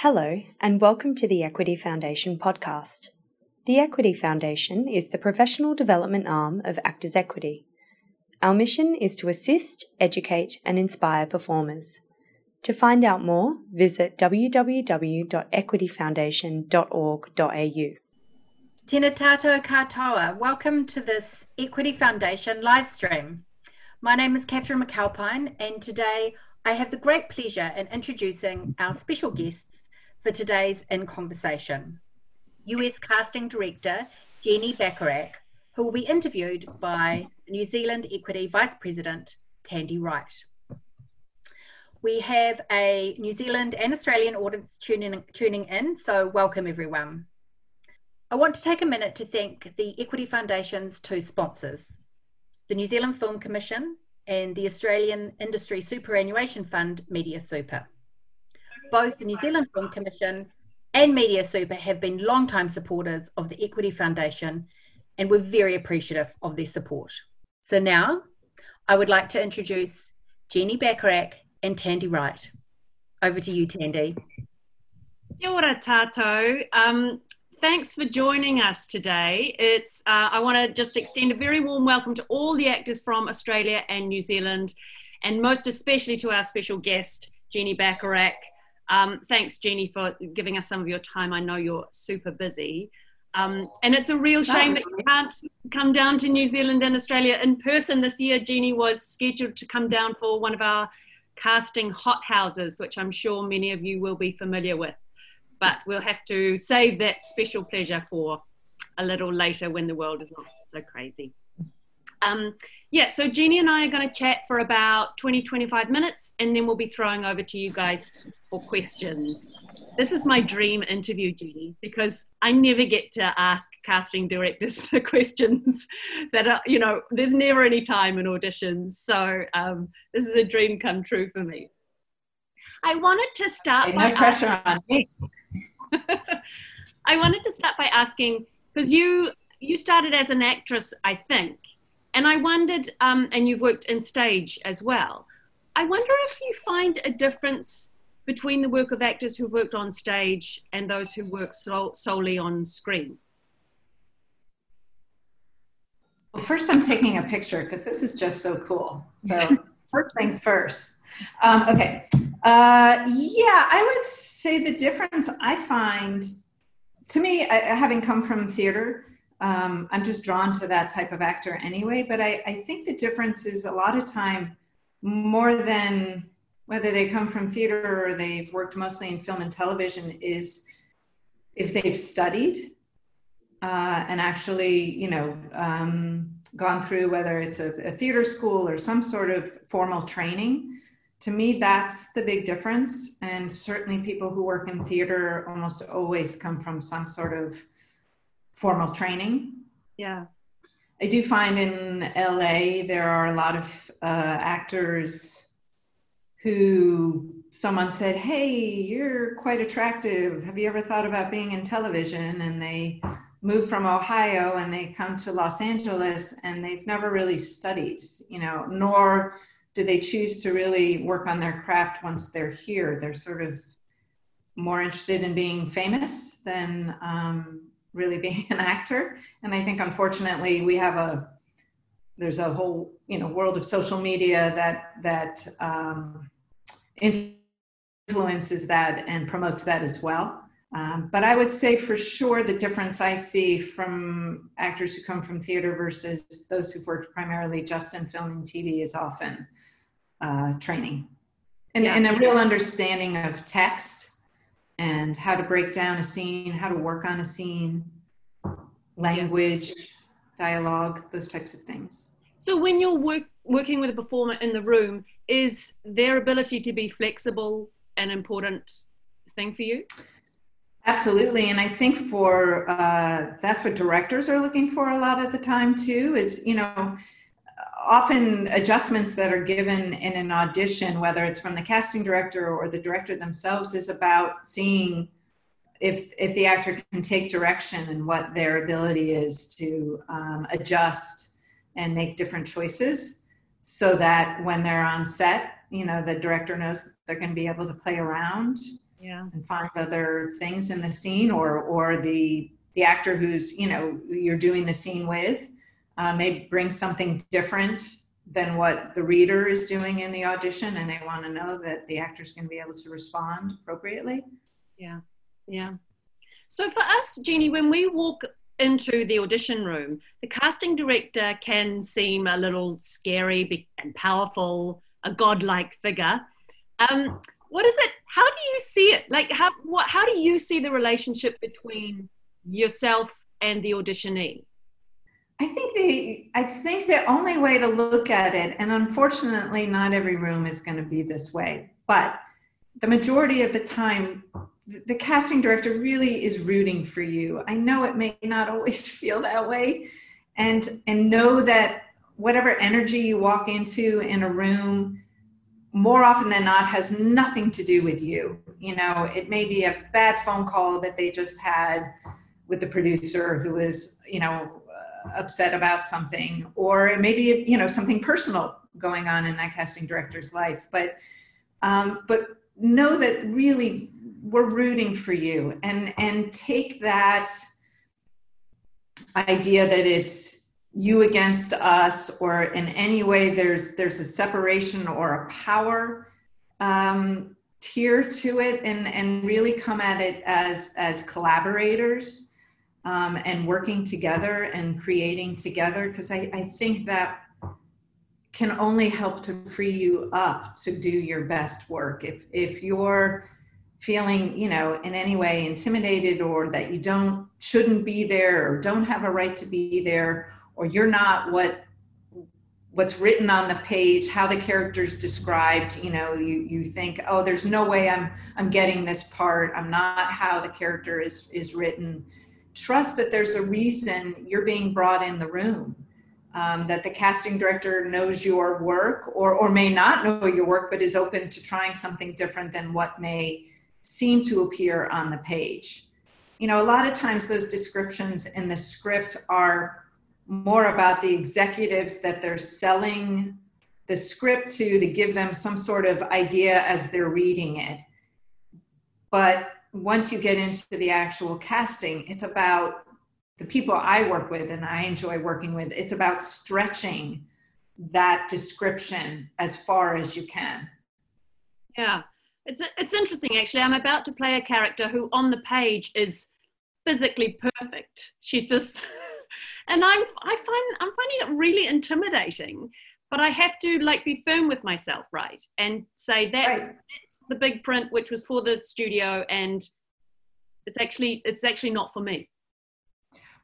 Hello, and welcome to the Equity Foundation podcast. The Equity Foundation is the professional development arm of Actors Equity. Our mission is to assist, educate, and inspire performers. To find out more, visit www.equityfoundation.org.au. Tēnā katoa. Welcome to this Equity Foundation live stream. My name is Catherine McAlpine, and today I have the great pleasure in introducing our special guests for today's In Conversation. US casting director Jeannie Bacharach, who will be interviewed by New Zealand Equity Vice President Tandy Wright. We have a New Zealand and Australian audience tuning, tuning in, so welcome everyone. I want to take a minute to thank the Equity Foundation's two sponsors, the New Zealand Film Commission and the Australian Industry Superannuation Fund Media Super both the New Zealand Film Commission and Media Super have been long-time supporters of the Equity Foundation and we're very appreciative of their support. So now I would like to introduce Jeannie Bacharach and Tandy Wright. Over to you, Tandy. Kia ora. Um, thanks for joining us today. It's uh, I want to just extend a very warm welcome to all the actors from Australia and New Zealand, and most especially to our special guest, Jeannie Bacharach. Um, thanks, Jeannie, for giving us some of your time. I know you're super busy. Um, and it's a real shame that you can't come down to New Zealand and Australia in person this year. Jeannie was scheduled to come down for one of our casting hot houses, which I'm sure many of you will be familiar with. But we'll have to save that special pleasure for a little later when the world is not so crazy. Um, yeah, so Jeannie and I are going to chat for about 20, 25 minutes, and then we'll be throwing over to you guys for questions. This is my dream interview, Jeannie, because I never get to ask casting directors the questions that are, you know, there's never any time in auditions. So um, this is a dream come true for me. I wanted to start no pressure asking, on me. I wanted to start by asking because you you started as an actress, I think, and I wondered, um, and you've worked in stage as well. I wonder if you find a difference between the work of actors who worked on stage and those who work sol- solely on screen. Well, first, I'm taking a picture because this is just so cool. So, first things first. Um, okay. Uh, yeah, I would say the difference I find, to me, I, having come from theater, um, I'm just drawn to that type of actor anyway. But I, I think the difference is a lot of time more than whether they come from theater or they've worked mostly in film and television is if they've studied uh, and actually, you know, um, gone through whether it's a, a theater school or some sort of formal training. To me, that's the big difference. And certainly, people who work in theater almost always come from some sort of formal training. Yeah. I do find in LA there are a lot of uh, actors who someone said, Hey, you're quite attractive. Have you ever thought about being in television? And they move from Ohio and they come to Los Angeles and they've never really studied, you know, nor do they choose to really work on their craft once they're here. They're sort of more interested in being famous than um, really being an actor. And I think unfortunately we have a there's a whole you know world of social media that that um, influences that and promotes that as well. Um, but I would say for sure the difference I see from actors who come from theater versus those who've worked primarily just in film and TV is often uh, training and, yeah. and a real understanding of text and how to break down a scene, how to work on a scene, language, dialogue, those types of things. So when you're work, working with a performer in the room, is their ability to be flexible an important thing for you? Absolutely, and I think for uh, that's what directors are looking for a lot of the time too. Is you know often adjustments that are given in an audition, whether it's from the casting director or the director themselves, is about seeing if if the actor can take direction and what their ability is to um, adjust and make different choices, so that when they're on set, you know the director knows they're going to be able to play around. yeah. and find other things in the scene or or the the actor who's you know you're doing the scene with uh, may bring something different than what the reader is doing in the audition and they want to know that the actor's going to be able to respond appropriately. Yeah yeah. So for us jeannie when we walk into the audition room the casting director can seem a little scary and powerful a godlike figure. Um, what is it how do you see it? Like how what how do you see the relationship between yourself and the auditionee I think the I think the only way to look at it, and unfortunately, not every room is going to be this way, but the majority of the time, the casting director really is rooting for you. I know it may not always feel that way, and and know that whatever energy you walk into in a room, more often than not, has nothing to do with you. You know, it may be a bad phone call that they just had with the producer who was, you know upset about something or maybe you know something personal going on in that casting director's life but um, but know that really we're rooting for you and and take that idea that it's you against us or in any way there's there's a separation or a power um, tier to it and and really come at it as as collaborators um, and working together and creating together because I, I think that can only help to free you up to do your best work. If if you're feeling you know in any way intimidated or that you don't shouldn't be there or don't have a right to be there or you're not what what's written on the page how the character's described you know you you think oh there's no way i'm i'm getting this part. I'm not how the character is is written trust that there's a reason you're being brought in the room. Um, that the casting director knows your work or, or may not know your work, but is open to trying something different than what may seem to appear on the page. You know, a lot of times those descriptions in the script are more about the executives that they're selling the script to to give them some sort of idea as they're reading it. But once you get into the actual casting, it's about the people I work with and I enjoy working with, it's about stretching that description as far as you can. Yeah. It's it's interesting actually. I'm about to play a character who on the page is physically perfect. She's just and I'm I find I'm finding it really intimidating, but I have to like be firm with myself, right? And say that right. The big print which was for the studio and it's actually it's actually not for me.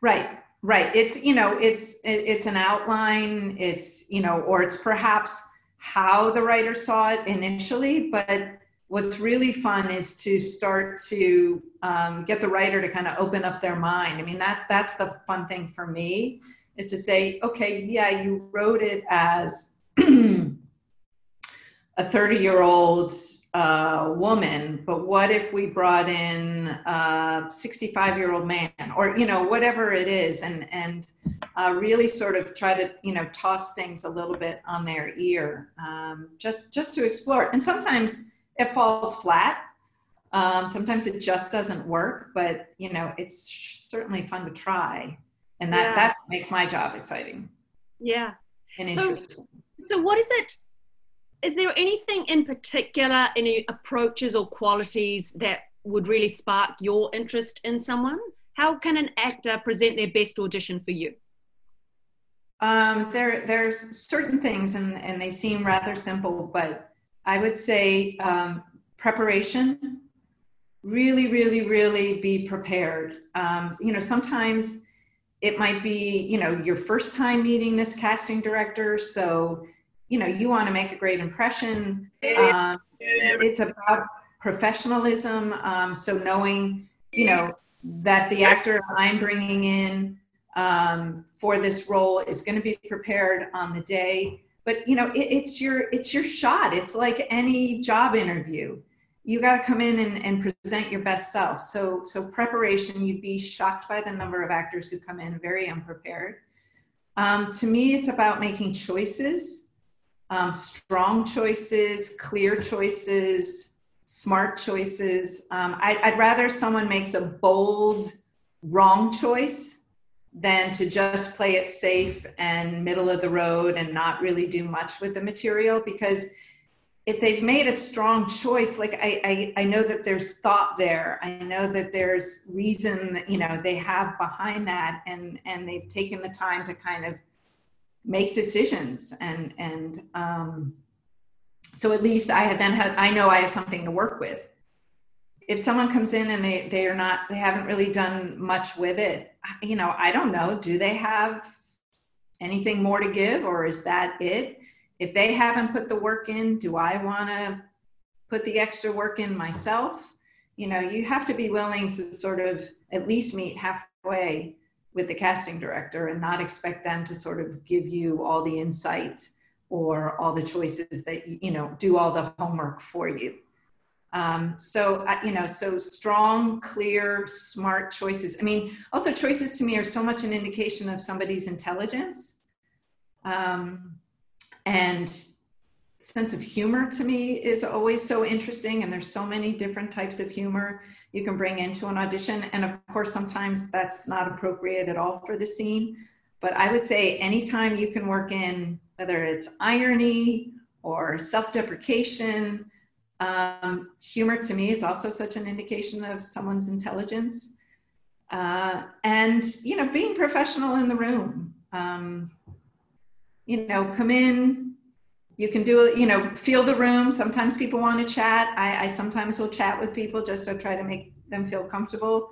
Right right. It's you know it's it's an outline it's you know or it's perhaps how the writer saw it initially but what's really fun is to start to um, get the writer to kind of open up their mind. I mean that that's the fun thing for me is to say okay yeah you wrote it as a 30 year old uh, woman, but what if we brought in a 65 year old man or, you know, whatever it is and, and uh, really sort of try to, you know, toss things a little bit on their ear um, just, just to explore. And sometimes it falls flat. Um, sometimes it just doesn't work, but, you know, it's certainly fun to try. And that, yeah. that makes my job exciting. Yeah. And so, so what is it is there anything in particular, any approaches or qualities that would really spark your interest in someone? How can an actor present their best audition for you? Um, there, there's certain things, and, and they seem rather simple, but I would say um, preparation. Really, really, really be prepared. Um, you know, sometimes it might be, you know, your first time meeting this casting director, so you know you want to make a great impression. Um, it's about professionalism um, so knowing you know that the actor i'm bringing in um, for this role is going to be prepared on the day. But you know it, it's your it's your shot. It's like any job interview. You got to come in and, and present your best self. So so preparation you'd be shocked by the number of actors who come in very unprepared. Um, to me it's about making choices um, strong choices, clear choices, smart choices. Um, I, I'd rather someone makes a bold, wrong choice than to just play it safe and middle of the road and not really do much with the material because if they've made a strong choice like I, I, I know that there's thought there i know that there's reason you know they have behind that and and they've taken the time to kind of make decisions and and um, so at least i had then had i know i have something to work with. If someone comes in and they they are not they haven't really done much with it you know i don't know do they have anything more to give or is that it? If they haven't put the work in do i want to put the extra work in myself? You know you have to be willing to sort of at least meet halfway with the casting director and not expect them to sort of give you all the insight or all the choices that you know do all the homework for you. Um, so you know so strong clear smart choices. I mean also choices to me are so much an indication of somebody's intelligence. Um, and sense of humor to me is always so interesting and there's so many different types of humor you can bring into an audition. And of course sometimes that's not appropriate at all for the scene. But i would say anytime you can work in whether it's irony or self-deprecation um, humor to me is also such an indication of someone's intelligence. Uh, and you know being professional in the room um, you know come in you can do you know feel the room. Sometimes people want to chat. I, I sometimes will chat with people just to try to make them feel comfortable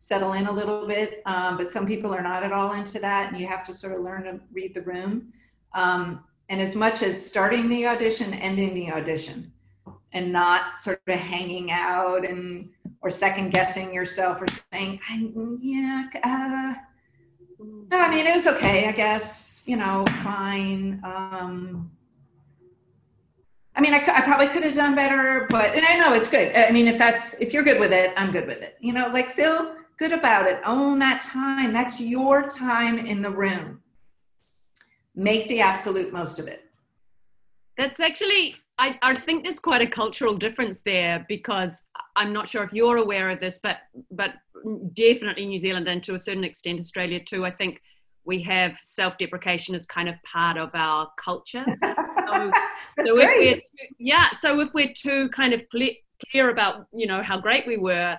settle in a little bit. Um, but some people are not at all into that and you have to sort of learn to read the room. Um, and as much as starting the audition ending the audition and not sort of hanging out and or second guessing yourself or saying I, yeah uh, no i mean it was okay i guess you know fine. Um, I mean, I, I probably could have done better, but and I know it's good. I mean, if that's if you're good with it, I'm good with it. You know, like feel good about it. Own that time. That's your time in the room. Make the absolute most of it. That's actually I, I, think there's quite a cultural difference there because I'm not sure if you're aware of this, but but definitely New Zealand and to a certain extent Australia too. I think we have self-deprecation as kind of part of our culture. So, so if we're yeah, so if we're too kind of clear about you know how great we were,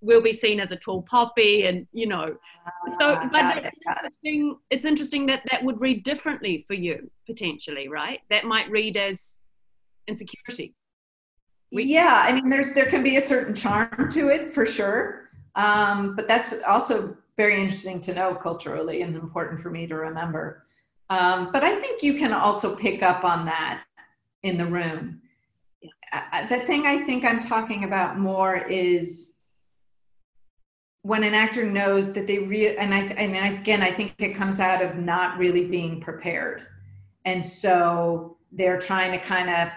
we'll be seen as a tall poppy, and you know. So, ah, but it's interesting. It's interesting that that would read differently for you potentially, right? That might read as insecurity. We- yeah, I mean, there's there can be a certain charm to it for sure, um, but that's also very interesting to know culturally and important for me to remember. Um, but I think you can also pick up on that in the room. The thing I think I'm talking about more is when an actor knows that they really, and I, and again, I think it comes out of not really being prepared. And so they're trying to kind of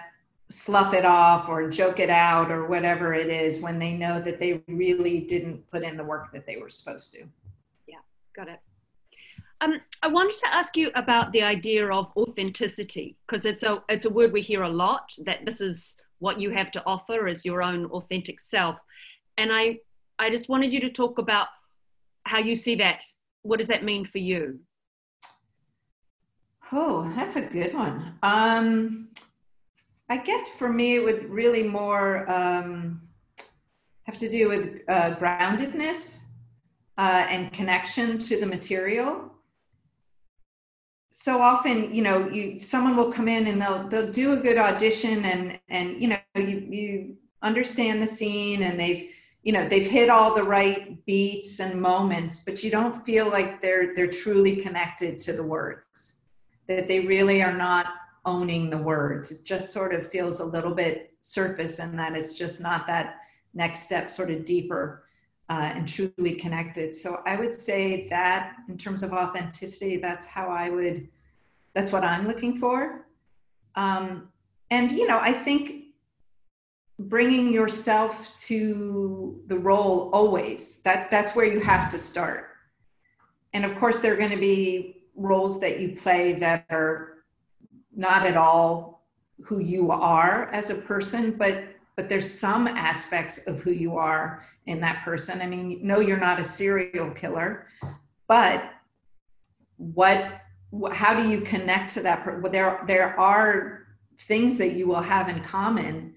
slough it off or joke it out or whatever it is when they know that they really didn't put in the work that they were supposed to. Got it. Um, I wanted to ask you about the idea of authenticity because it's a it's a word we hear a lot. That this is what you have to offer as your own authentic self, and I I just wanted you to talk about how you see that. What does that mean for you? Oh, that's a good one. Um, I guess for me, it would really more um, have to do with uh, groundedness uh, and connection to the material. So often you know you someone will come in and they'll they'll do a good audition and and you know you you understand the scene and they've you know they've hit all the right beats and moments but you don't feel like they're they're truly connected to the words that they really are not owning the words. It just sort of feels a little bit surface and that it's just not that next step sort of deeper uh, and truly connected. So I would say that in terms of authenticity, that's how I would, that's what I'm looking for. Um, and, you know, I think bringing yourself to the role always, that, that's where you have to start. And of course, there are going to be roles that you play that are not at all who you are as a person, but but there's some aspects of who you are in that person. I mean, no, you're not a serial killer, but what how do you connect to that Well, there there are things that you will have in common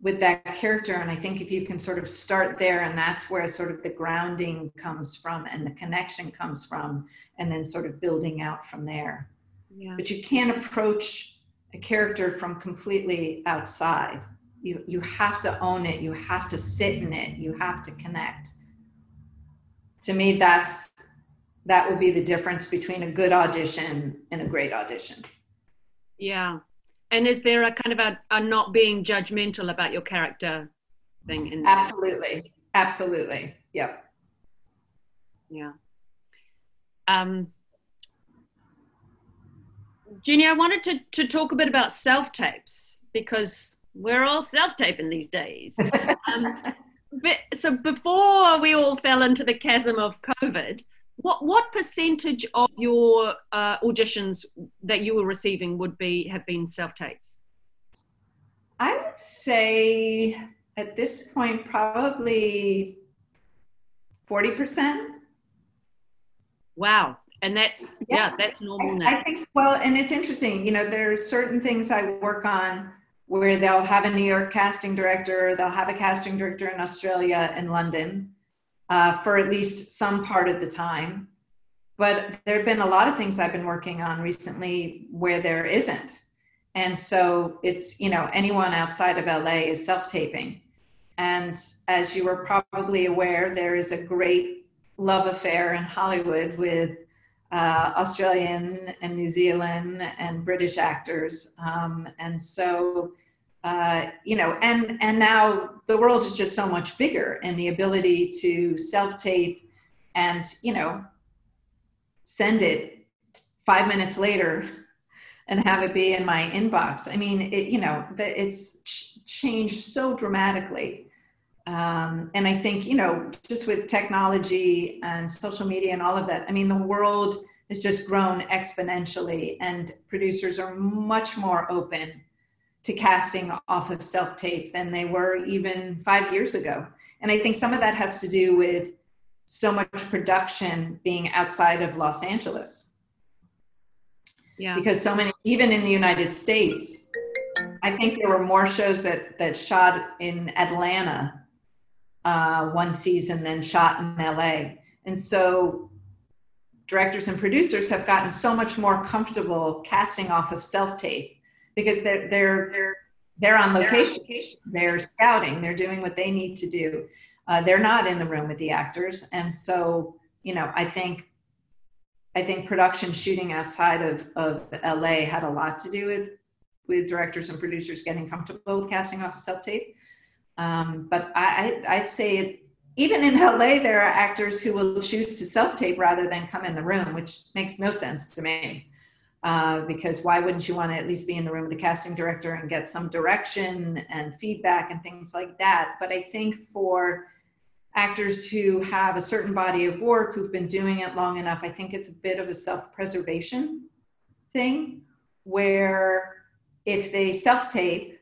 with that character and i think if you can sort of start there and that's where sort of the grounding comes from and the connection comes from and then sort of building out from there yeah. but you can't approach a character from completely outside you you have to own it you have to sit in it you have to connect to me that's that would be the difference between a good audition and a great audition. Yeah. And is there a kind of a, a not being judgmental about your character thing? In Absolutely. Absolutely. Yep. Yeah. Um, Jeannie, I wanted to, to talk a bit about self tapes because we're all self taping these days. um, but, so before we all fell into the chasm of COVID, what what percentage of your uh, auditions that you were receiving would be have been self tapes? I would say at this point probably forty percent. Wow, and that's yeah, yeah that's normal now. I think so. well, and it's interesting. You know, there are certain things I work on where they'll have a New York casting director, they'll have a casting director in Australia and London uh, for at least some part of the time. But there have been a lot of things I've been working on recently where there isn't. And so it's, you know, anyone outside of LA is self taping. And as you are probably aware, there is a great love affair in Hollywood with uh, Australian and New Zealand and British actors. Um, and so uh, you know, and and now the world is just so much bigger, and the ability to self tape and you know send it five minutes later and have it be in my inbox. I mean, it you know that it's ch- changed so dramatically. Um, and I think you know just with technology and social media and all of that, I mean, the world has just grown exponentially, and producers are much more open to casting off of self tape than they were even five years ago. And I think some of that has to do with so much production being outside of Los Angeles. Yeah. Because so many, even in the United States, I think there were more shows that that shot in Atlanta uh, one season then shot in LA. And so directors and producers have gotten so much more comfortable casting off of self tape because they're they're they're they're on location. They're scouting. They're doing what they need to do. Uh, they're not in the room with the actors, and so you know, I think I think production shooting outside of of LA had a lot to do with with directors and producers getting comfortable with casting off a self tape. Um, but I, I'd say even in LA, there are actors who will choose to self tape rather than come in the room, which makes no sense to me uh, because why wouldn't you want to at least be in the room with the casting director and get some direction and feedback and things like that? But I think for actors who have a certain body of work, who've been doing it long enough, I think it's a bit of a self preservation thing where if they self tape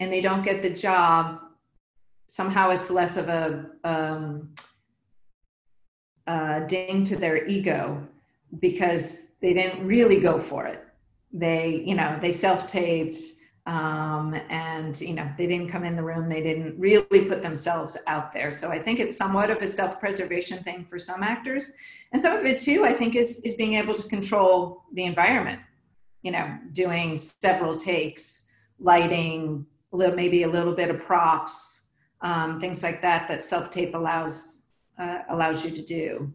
and they don't get the job, somehow it's less of a, um, a ding to their ego because they didn't really go for it. They, you know, they self-taped um, and, you know, they didn't come in the room. They didn't really put themselves out there. So I think it's somewhat of a self-preservation thing for some actors. And some of it too, I think is, is being able to control the environment, you know, doing several takes, lighting, a little, maybe a little bit of props, um, things like that, that self-tape allows, uh, allows you to do.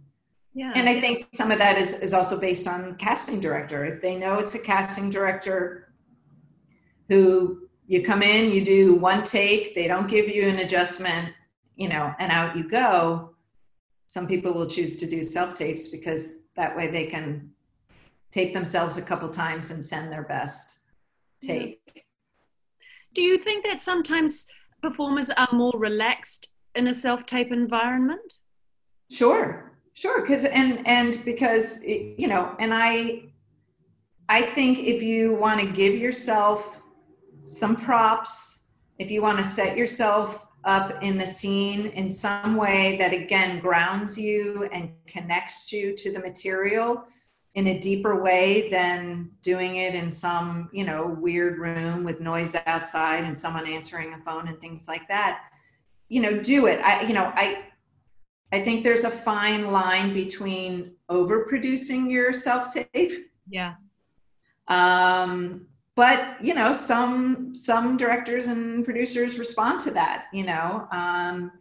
Yeah. And I think some of that is, is also based on casting director. If they know it's a casting director who you come in, you do one take, they don't give you an adjustment, you know, and out you go. Some people will choose to do self tapes because that way they can tape themselves a couple times and send their best take. Do you think that sometimes performers are more relaxed in a self tape environment? Sure, Sure, because and and because you know, and I I think if you want to give yourself some props if you want to set yourself up in the scene in some way that again grounds you and connects you to the material in a deeper way than doing it in some you know weird room with noise outside and someone answering a phone and things like that. You know do it. I you know i i think there's a fine line between overproducing your self tape yeah. Um but you know some some directors and producers respond to that you know um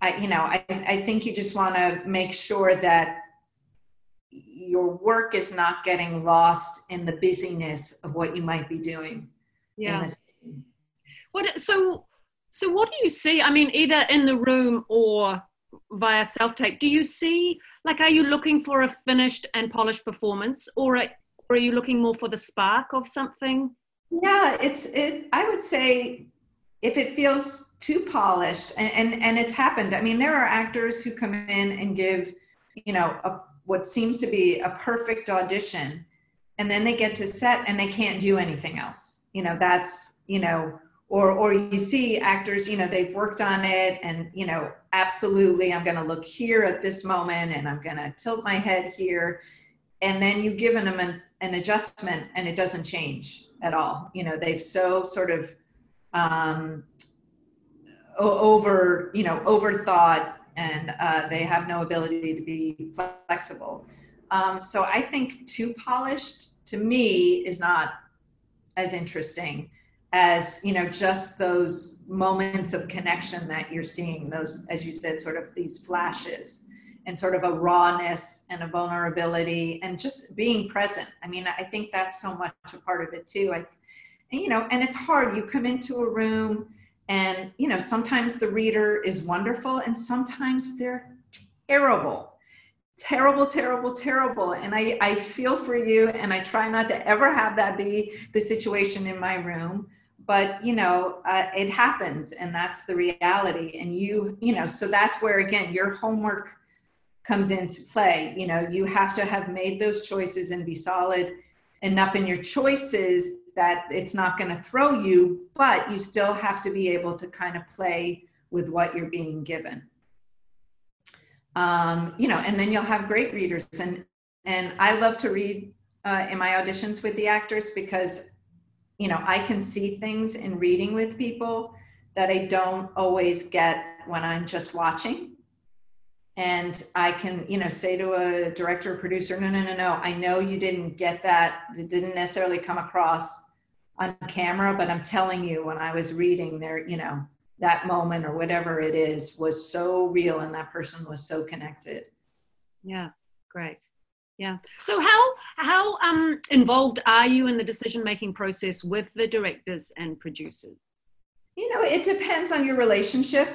i you know i i think you just want to make sure that your work is not getting lost in the busyness of what you might be doing yeah. what so so what do you see i mean either in the room or via self tape do you see like are you looking for a finished and polished performance or a, or are you looking more for the spark of something? Yeah it's it i would say if it feels too polished and and, and it's happened. I mean there are actors who come in and give you know a, what seems to be a perfect audition and then they get to set and they can't do anything else. You know that's you know or or you see actors you know they've worked on it and you know absolutely i'm going to look here at this moment and i'm going to tilt my head here. And then you've given them an, an adjustment and it doesn't change at all. You know they've so sort of um, over you know overthought and uh, they have no ability to be flexible um, so i think too polished to me is not as interesting as you know just those moments of connection that you're seeing those as you said sort of these flashes and sort of a rawness and a vulnerability and just being present. I mean, I think that's so much a part of it too. I, you know, and it's hard. You come into a room and, you know, sometimes the reader is wonderful and sometimes they're terrible, terrible, terrible, terrible. And I, I feel for you and I try not to ever have that be the situation in my room but you know uh, it happens and that's the reality and you you know so that's where again your homework comes into play. You know, you have to have made those choices and be solid enough in your choices that it's not going to throw you, but you still have to be able to kind of play with what you're being given. Um, you know, and then you'll have great readers. And and I love to read uh, in my auditions with the actors because, you know, I can see things in reading with people that I don't always get when I'm just watching and I can, you know, say to a director or producer, no, no, no, no, I know you didn't get that. It didn't necessarily come across on camera, but I'm telling you, when I was reading there, you know, that moment or whatever it is was so real and that person was so connected. Yeah, great. Yeah. So how how um involved are you in the decision making process with the directors and producers? You know, it depends on your relationship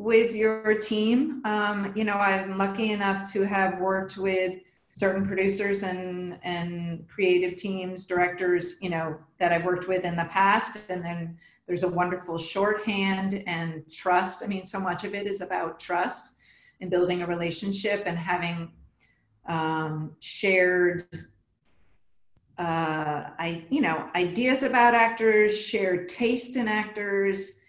with your team. Um, you know, I'm lucky enough to have worked with certain producers and and creative teams, directors, you know, that I've worked with in the past. And then there's a wonderful shorthand and trust. I mean, so much of it is about trust and building a relationship and having um, shared uh, I, you know, ideas about actors, shared taste in actors,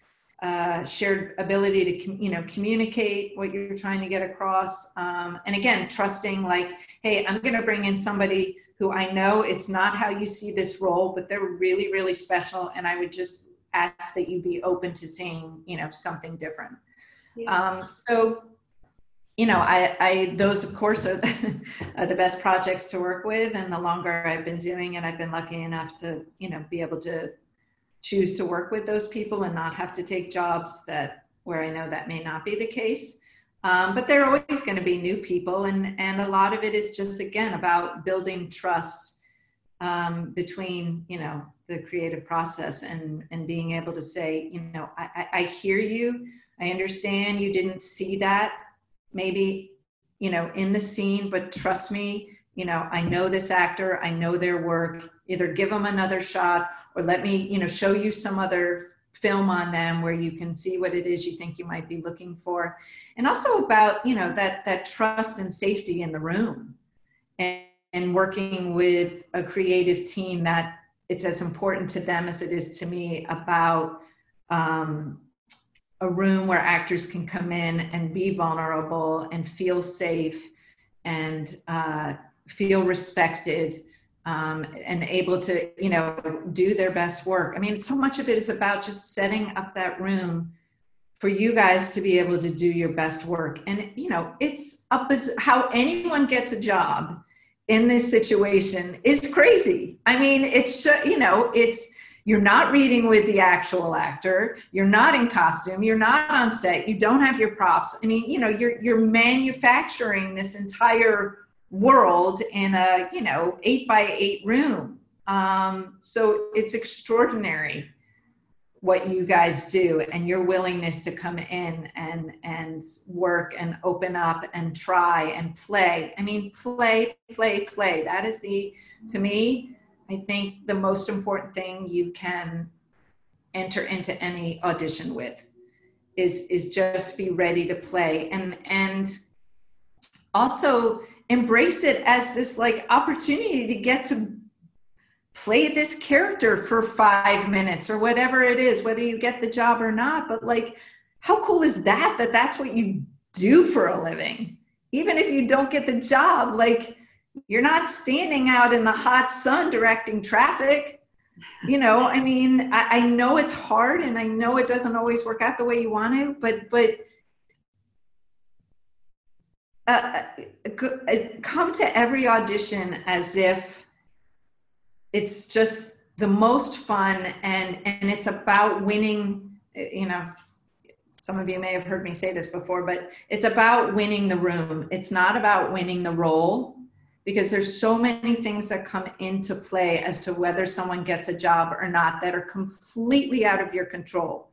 uh, shared ability to com- you know communicate what you're trying to get across um, and again trusting like hey i'm going to bring in somebody who i know it's not how you see this role but they're really really special and i would just ask that you be open to seeing you know something different yeah. um, so you know I, I those of course are the, are the best projects to work with and the longer i've been doing it i've been lucky enough to you know be able to choose to work with those people and not have to take jobs that where I know that may not be the case. Um, but there are always going to be new people, and and a lot of it is just again about building trust um, between you know the creative process and and being able to say you know I, I hear you, I understand you didn't see that maybe you know in the scene, but trust me, you know i know this actor i know their work either give them another shot or let me you know show you some other film on them where you can see what it is you think you might be looking for. And also about you know that that trust and safety in the room and, and working with a creative team that it's as important to them as it is to me about um, a room where actors can come in and be vulnerable and feel safe and uh, feel respected um, and able to you know do their best work. I mean so much of it is about just setting up that room for you guys to be able to do your best work. And you know it's up as how anyone gets a job in this situation is crazy. I mean it's you know it's you're not reading with the actual actor you're not in costume you're not on set you don't have your props. I mean you know you're you're manufacturing this entire world in a you know eight by eight room. Um, so it's extraordinary what you guys do and your willingness to come in and and work and open up and try and play. I mean play play play. That is the to me i think the most important thing you can enter into any audition with is is just be ready to play. And and also embrace it as this like opportunity to get to play this character for five minutes or whatever it is whether you get the job or not. But like how cool is that that that's what you do for a living? Even if you don't get the job like you're not standing out in the hot sun directing traffic. You know i mean I, I know it's hard and i know it doesn't always work out the way you want to but but uh, uh, come to every audition as if it's just the most fun and and it's about winning you know some of you may have heard me say this before but it's about winning the room. It's not about winning the role because there's so many things that come into play as to whether someone gets a job or not that are completely out of your control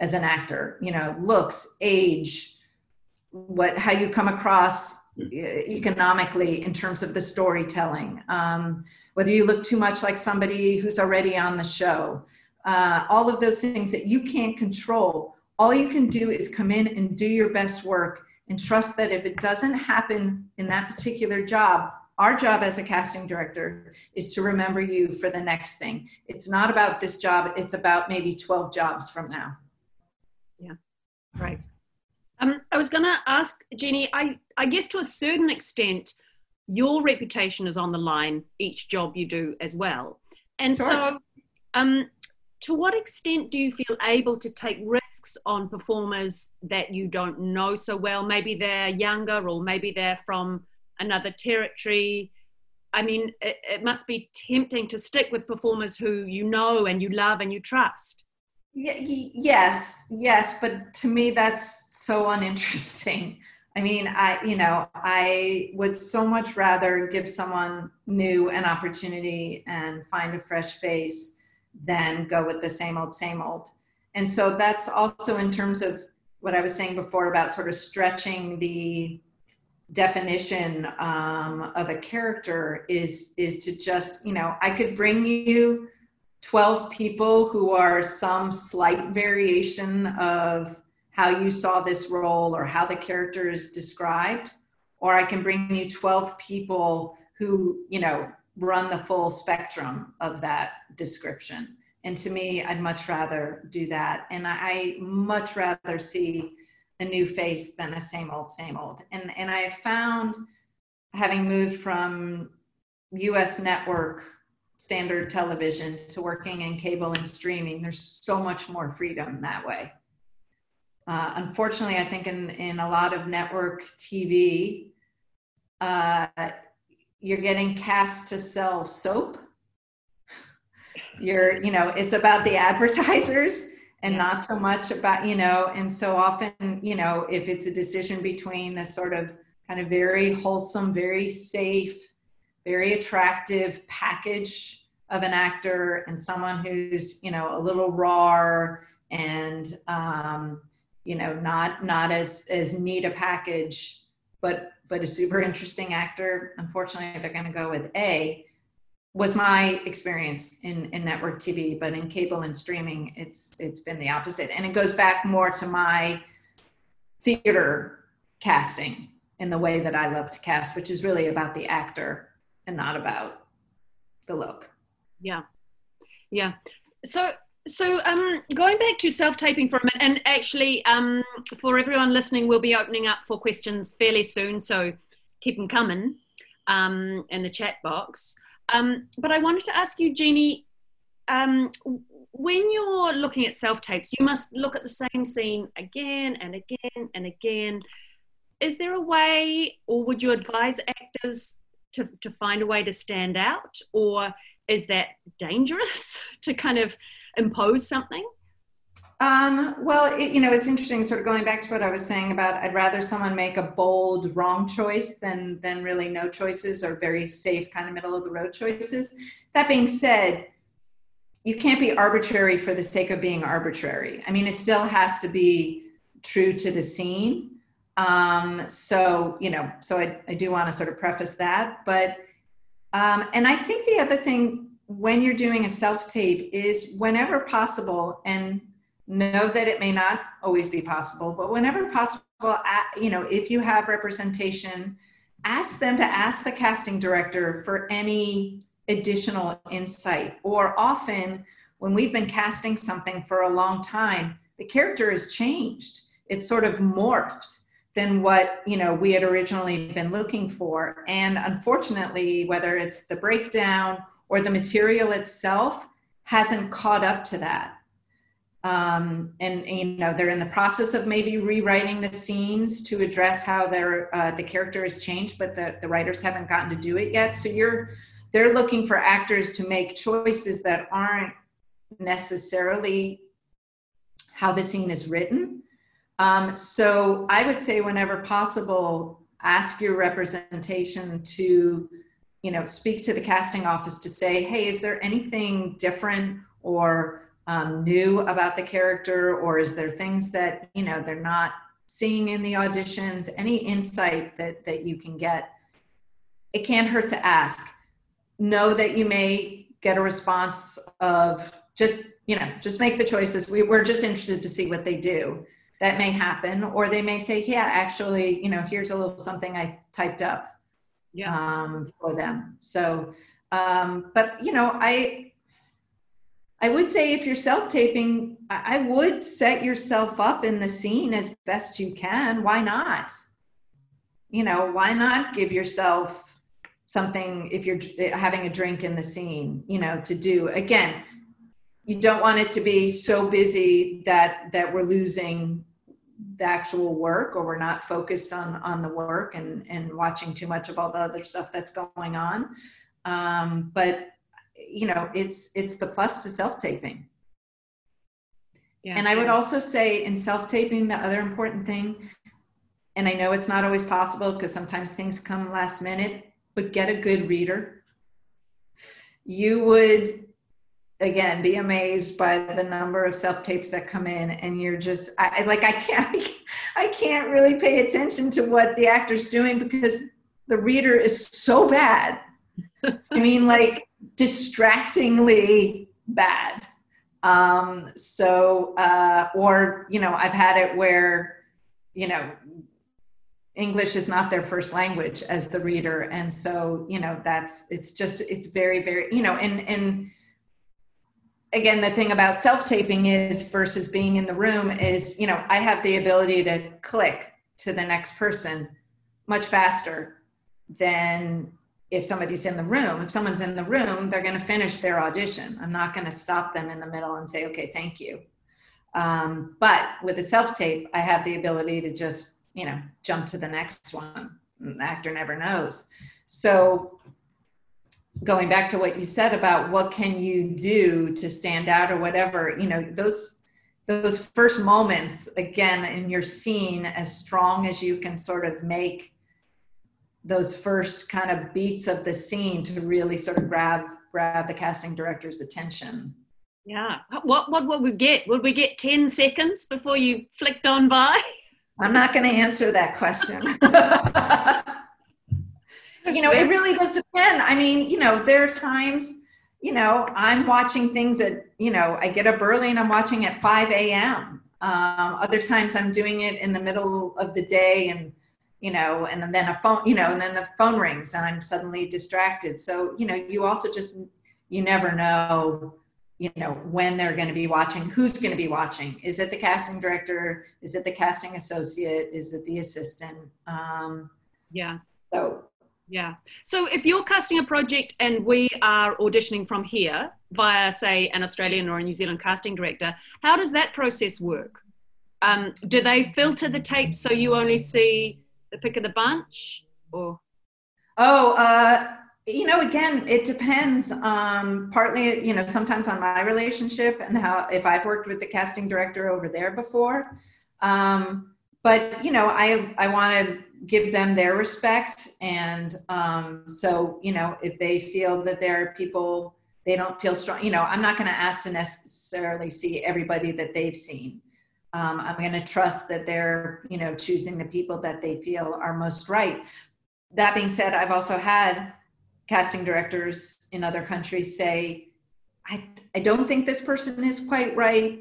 as an actor. You know looks age what how you come across economically in terms of the storytelling. Um, whether you look too much like somebody who's already on the show. Uh, all of those things that you can't control. All you can do is come in and do your best work and trust that if it doesn't happen in that particular job our job as a casting director is to remember you for the next thing. It's not about this job. It's about maybe 12 jobs from now. Yeah. Right um, I was going to ask Jenny. I I guess to a certain extent, your reputation is on the line each job you do as well, and sure. so. Um, to what extent do you feel able to take risks on performers that you don't know so well? Maybe they're younger, or maybe they're from another territory. I mean, it, it must be tempting to stick with performers who you know and you love and you trust yes yes but to me that's so uninteresting. I mean i you know i would so much rather give someone new an opportunity and find a fresh face than go with the same old same old. And so that's also in terms of what i was saying before about sort of stretching the definition um, of a character is is to just you know i could bring you 12 people who are some slight variation of how you saw this role or how the character is described or i can bring you 12 people who you know run the full spectrum of that description. And to me i'd much rather do that. And i much rather see a new face than a same old same old. And and i found having moved from us network standard television to working in cable and streaming. There's so much more freedom that way. Uh, unfortunately, I think in, in a lot of network TV, uh, you're getting cast to sell soap. You're, you know, it's about the advertisers and not so much about, you know, and so often, you know, if it's a decision between this sort of kind of very wholesome, very safe, very attractive package of an actor and someone who's you know a little raw and um, you know not not as as neat a package but but a super interesting actor. Unfortunately they're going to go with a was my experience in in network tv but in cable and streaming it's it's been the opposite. And it goes back more to my theater casting in the way that i love to cast which is really about the actor and not about the look. Yeah. Yeah. So so um, going back to self-taping for a minute, and actually um, for everyone listening, we'll be opening up for questions fairly soon, so keep them coming um, in the chat box. Um, but I wanted to ask you, Jeannie, um, when you're looking at self-tapes, you must look at the same scene again and again and again. Is there a way, or would you advise actors to, to find a way to stand out, or is that dangerous to kind of impose something? Um, well, it, you know, it's interesting. Sort of going back to what I was saying about, I'd rather someone make a bold wrong choice than than really no choices or very safe kind of middle of the road choices. That being said, you can't be arbitrary for the sake of being arbitrary. I mean, it still has to be true to the scene. Um, so you know, so I, I do want to sort of preface that, but um, and I think the other thing when you're doing a self tape is whenever possible, and know that it may not always be possible, but whenever possible, you know, if you have representation, ask them to ask the casting director for any additional insight. Or often, when we've been casting something for a long time, the character has changed. It's sort of morphed than what you know we had originally been looking for. And unfortunately whether it's the breakdown or the material itself hasn't caught up to that. Um, and you know they're in the process of maybe rewriting the scenes to address how their uh, the character has changed but the, the writers haven't gotten to do it yet. So you're they're looking for actors to make choices that aren't necessarily how the scene is written um, so i would say whenever possible ask your representation to you know speak to the casting office to say hey is there anything different or um, new about the character? Or is there things that you know they're not seeing in the auditions? Any insight that that you can get? It can't hurt to ask. Know that you may get a response of just you know just make the choices. We, we're just interested to see what they do that may happen or they may say yeah actually you know here's a little something i typed up yeah. um, for them. So, um, but you know, I I would say if you're self taping, I would set yourself up in the scene as best you can. Why not? You know, why not give yourself something if you're having a drink in the scene, you know, to do. Again, you don't want it to be so busy that that we're losing the actual work or we're not focused on on the work and and watching too much of all the other stuff that's going on. Um, but you know it's it's the plus to self-taping. Yeah, and i would also say in self-taping the other important thing and i know it's not always possible because sometimes things come last minute but get a good reader. You would again be amazed by the number of self tapes that come in and you're just I, like i can't i can't really pay attention to what the actor's doing because the reader is so bad. I mean like distractingly bad. Um so uh or you know i've had it where you know english is not their first language as the reader. And so you know that's it's just it's very very you know and and again the thing about self-taping is versus being in the room is you know i have the ability to click to the next person much faster than if somebody's in the room. If someone's in the room they're going to finish their audition. I'm not going to stop them in the middle and say okay thank you. Um, but with a self-tape i have the ability to just you know jump to the next one. The actor never knows. So going back to what you said about what can you do to stand out or whatever you know those those first moments again in your scene as strong as you can sort of make those first kind of beats of the scene to really sort of grab grab the casting director's attention. Yeah. What what would we get? Would we get 10 seconds before you flicked on by? I'm not going to answer that question you know, it really does depend. I mean, you know, there are times, you know, I'm watching things at, you know, I get up early and I'm watching at 5 a.m. Um, other times I'm doing it in the middle of the day and, you know, and then a phone, you know, and then the phone rings and I'm suddenly distracted. So, you know, you also just, you never know you know when they're going to be watching who's going to be watching is it the casting director is it the casting associate is it the assistant um, yeah so yeah. So if you're casting a project and we are auditioning from here via say an australian or a new zealand casting director how does that process work? Um, do they filter the tapes so you only see the pick of the bunch or? Oh uh you know again it depends um partly you know sometimes on my relationship and how if i've worked with the casting director over there before. Um but you know i i want to give them their respect and um so you know if they feel that there are people they don't feel strong you know i'm not going to ask to necessarily see everybody that they've seen. Um, i'm going to trust that they're you know choosing the people that they feel are most right. That being said i've also had casting directors in other countries say, I, I don't think this person is quite right,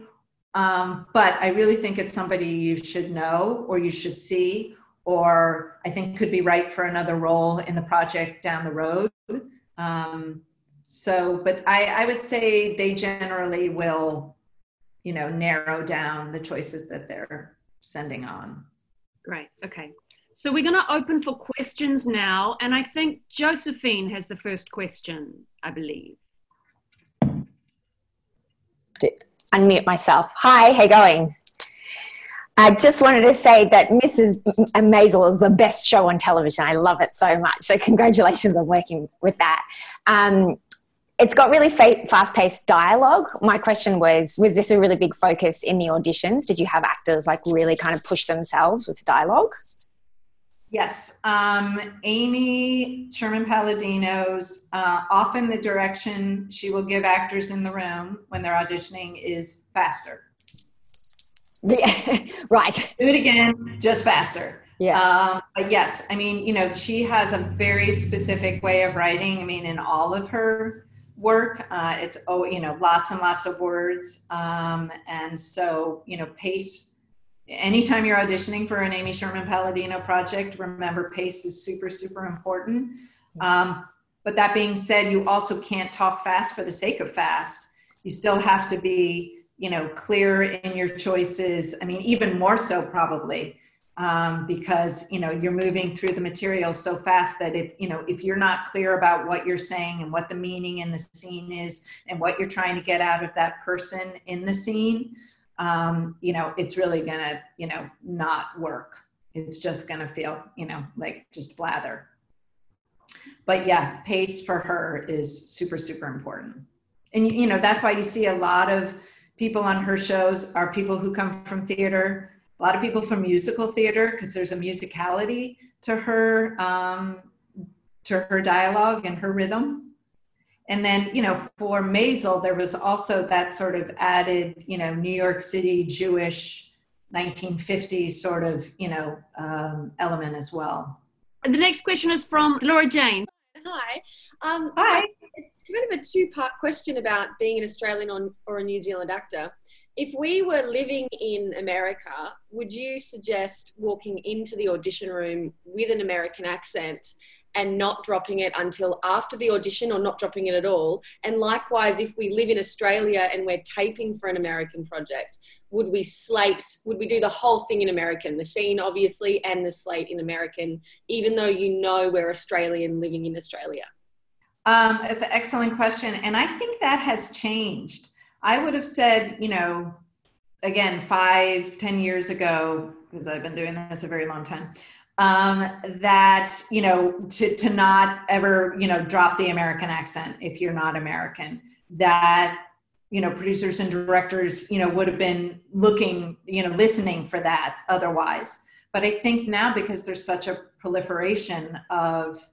um, but I really think it's somebody you should know or you should see, or I think could be right for another role in the project down the road. Um, so, but I, I would say they generally will, you know, narrow down the choices that they're sending on. Great. Okay. So we're going to open for questions now. And I think Josephine has the first question, I believe. Unmute myself. Hi, how going? I just wanted to say that Mrs. Maisel is the best show on television. I love it so much. So congratulations on working with that. Um, it's got really fa- fast-paced dialogue. My question was: Was this a really big focus in the auditions? Did you have actors like really kind of push themselves with dialogue? Yes, um, Amy Sherman Palladino's uh, often the direction she will give actors in the room when they're auditioning is faster. Yeah, right. Do it again, just faster. Yeah. Um, but yes, I mean, you know, she has a very specific way of writing. I mean, in all of her work, uh, it's oh, you know, lots and lots of words, um, and so you know, pace anytime you're auditioning for an Amy Sherman Palladino project, remember pace is super, super important. Um, but that being said, you also can't talk fast for the sake of fast. You still have to be, you know, clear in your choices. I mean, even more so probably um, because you know you're moving through the material so fast that if you know if you're not clear about what you're saying and what the meaning in the scene is and what you're trying to get out of that person in the scene, um, you know, it's really gonna, you know, not work. It's just gonna feel, you know, like just blather. But yeah, pace for her is super, super important. And, you know, that's why you see a lot of people on her shows are people who come from theater, a lot of people from musical theater, because there's a musicality to her, um, to her dialogue and her rhythm and then you know for Maisel there was also that sort of added you know New York City Jewish 1950s sort of you know um, element as well. The next question is from Laura Jane. Hi. Um, Hi. It's kind of a two-part question about being an Australian or a New Zealand actor. If we were living in America, would you suggest walking into the audition room with an American accent and not dropping it until after the audition or not dropping it at all. And likewise, if we live in Australia and we're taping for an American project, would we slate, would we do the whole thing in American, the scene obviously, and the slate in American, even though you know we're Australian living in Australia? Um, it's an excellent question. And I think that has changed. I would have said, you know, again, five, ten years ago, because I've been doing this a very long time, um, that you know to to not ever you know drop the American accent if you're not American. That you know producers and directors you know would have been looking you know listening for that otherwise. But I think now because there's such a proliferation of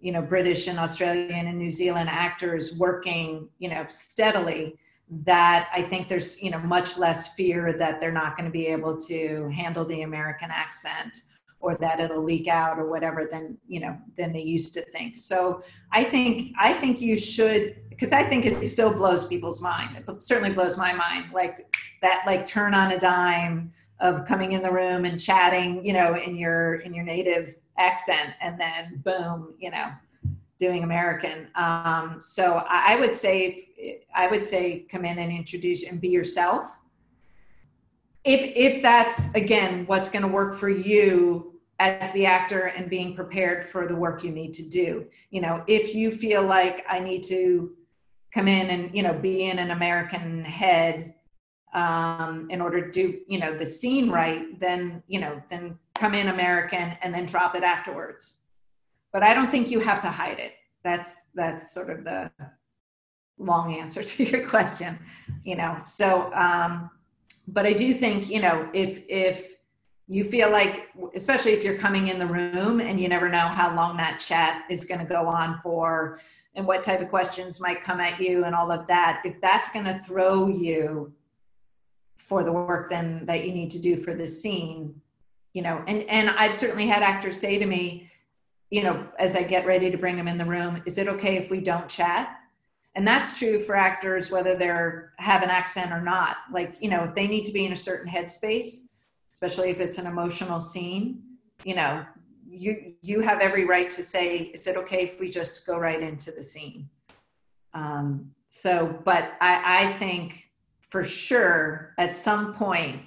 you know British and Australian and New Zealand actors working you know steadily that I think there's you know much less fear that they're not going to be able to handle the American accent or that it'll leak out or whatever than you know than they used to think so i think i think you should because i think it still blows people's mind it certainly blows my mind like that like turn on a dime of coming in the room and chatting you know in your in your native accent and then boom you know doing American. Um, so I, I would say, I would say, come in and introduce and be yourself. If if that's again what's going to work for you as the actor and being prepared for the work you need to do. You know, if you feel like I need to come in and you know be in an American head um, in order to do you know the scene right, then you know then come in American and then drop it afterwards but I don't think you have to hide it. That's that's sort of the long answer to your question, you know. So, um, but I do think you know if if you feel like, especially if you're coming in the room and you never know how long that chat is going to go on for, and what type of questions might come at you, and all of that. If that's going to throw you for the work then that you need to do for the scene, you know, and and I've certainly had actors say to me you know, as I get ready to bring them in the room, is it okay if we don't chat? And that's true for actors, whether they're have an accent or not. Like, you know, if they need to be in a certain headspace, especially if it's an emotional scene, you know, you you have every right to say, is it okay if we just go right into the scene? Um, so, but I, I think for sure at some point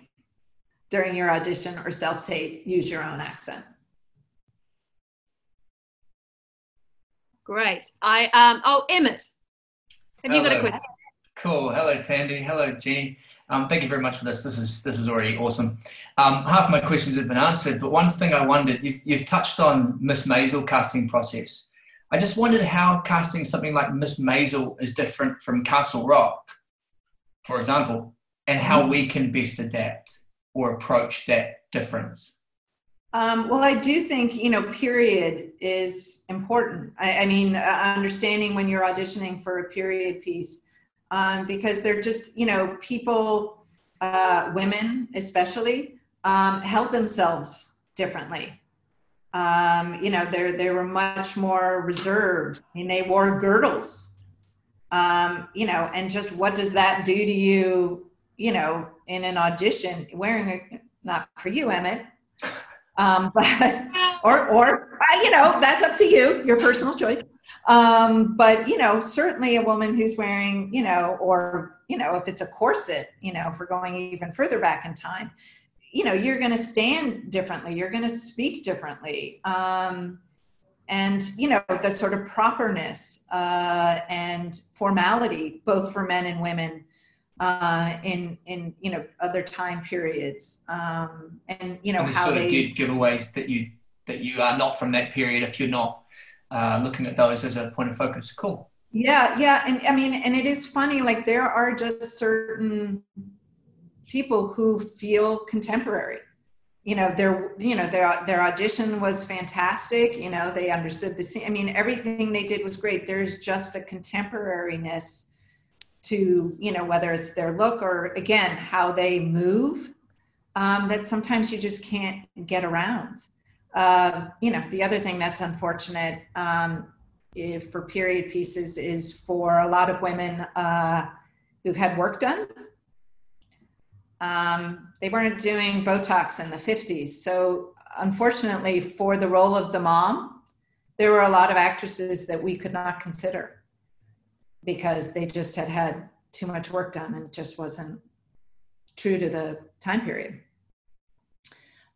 during your audition or self tape, use your own accent. Great. I um oh Emmett, have Hello. you got a question? Cool. Hello, Tandy. Hello, Jenny. Um, thank you very much for this. This is this is already awesome. Um, half of my questions have been answered, but one thing I wondered, you've, you've touched on Miss Maisel casting process. I just wondered how casting something like Miss Maisel is different from Castle Rock, for example, and how we can best adapt or approach that difference. Um, well, I do think, you know, period is important. I, I mean, uh, understanding when you're auditioning for a period piece, um, because they're just, you know, people, uh, women especially, um, held themselves differently. Um, you know, they they were much more reserved. I mean, they wore girdles. Um, you know, and just what does that do to you? You know, in an audition, wearing a not for you, Emmett um, but or or uh, you know that's up to you, your personal choice. Um, but you know, certainly a woman who's wearing you know, or you know, if it's a corset, you know, if we're going even further back in time, you know, you're going to stand differently, you're going to speak differently. Um, and you know the sort of properness uh, and formality both for men and women uh, in in you know other time periods, um, and you know and how sort they of good giveaways that you that you are not from that period if you're not uh, looking at those as a point of focus. Cool. Yeah, yeah, and I mean, and it is funny. Like there are just certain people who feel contemporary. You know, their you know their their audition was fantastic. You know, they understood the scene. I mean, everything they did was great. There's just a contemporariness to you know whether it's their look or again how they move um, that sometimes you just can't get around. Uh, you know the other thing that's unfortunate um, if, for period pieces is for a lot of women uh, who've had work done. Um, they weren't doing botox in the 50s so unfortunately for the role of the mom there were a lot of actresses that we could not consider because they just had had too much work done and it just wasn't true to the time period.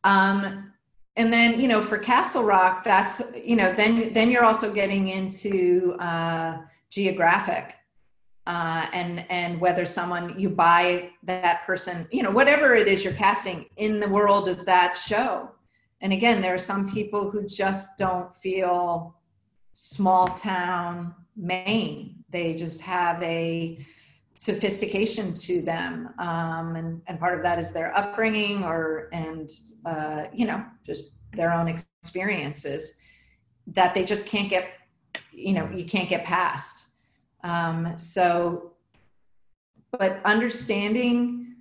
Um, and then you know for Castle Rock, that's you know then then you're also getting into uh, geographic. Uh, and and whether someone you buy that person you know whatever it is you're casting in the world of that show and again there are some people who just don't feel small town Maine. They just have a sophistication to them, um, and and part of that is their upbringing, or and uh, you know just their own experiences that they just can't get, you know, you can't get past. Um, so, but understanding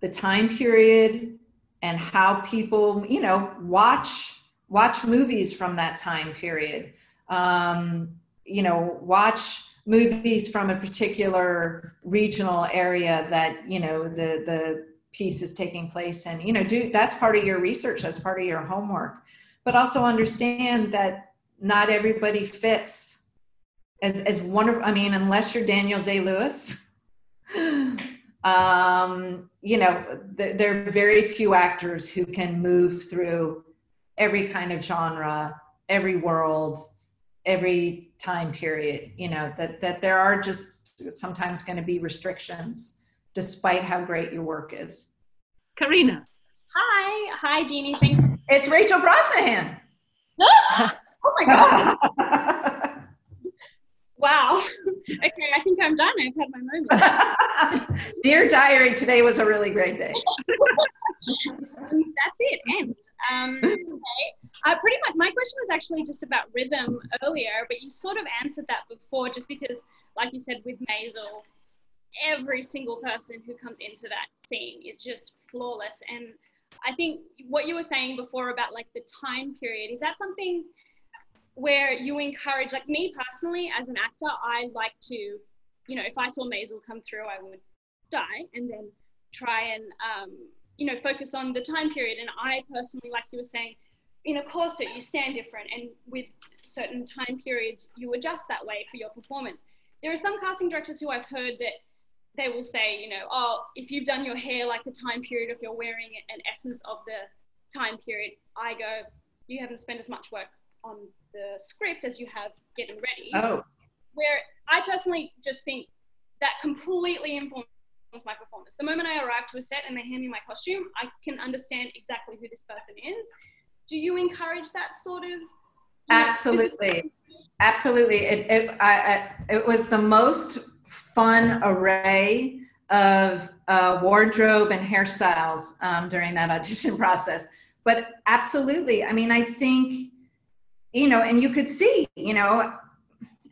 the time period and how people, you know, watch watch movies from that time period. Um, you know watch movies from a particular regional area that you know the the piece is taking place and you know do that's part of your research that's part of your homework but also understand that not everybody fits as as wonderful. I mean, unless you're Daniel Day Lewis, um, you know, th- there are very few actors who can move through every kind of genre, every world, every time period. You know that that there are just sometimes going to be restrictions, despite how great your work is. Karina. Hi, hi, Jeannie. Thanks. It's Rachel Brosnahan. oh my god! wow. Okay, I think I'm done. I've had my moment. Dear Diary, today was a really great day. That's it. End. Um, okay. Uh, pretty much, my question was actually just about rhythm earlier, but you sort of answered that before, just because, like you said, with Maisel, every single person who comes into that scene is just flawless. And I think what you were saying before about like the time period is that something where you encourage, like me personally, as an actor, I like to, you know, if I saw Maisel come through, I would die and then try and, um, you know, focus on the time period. And I personally, like you were saying, in a corset, you stand different, and with certain time periods, you adjust that way for your performance. There are some casting directors who I've heard that they will say, you know, oh, if you've done your hair like the time period, if you're wearing an essence of the time period, I go, you haven't spent as much work on the script as you have getting ready. Oh. Where I personally just think that completely informs my performance. The moment I arrive to a set and they hand me my costume, I can understand exactly who this person is. Do you encourage that sort of? Absolutely, absolutely. It it, I, I, it was the most fun array of uh, wardrobe and hairstyles um, during that audition process. But absolutely, I mean, I think you know, and you could see, you know,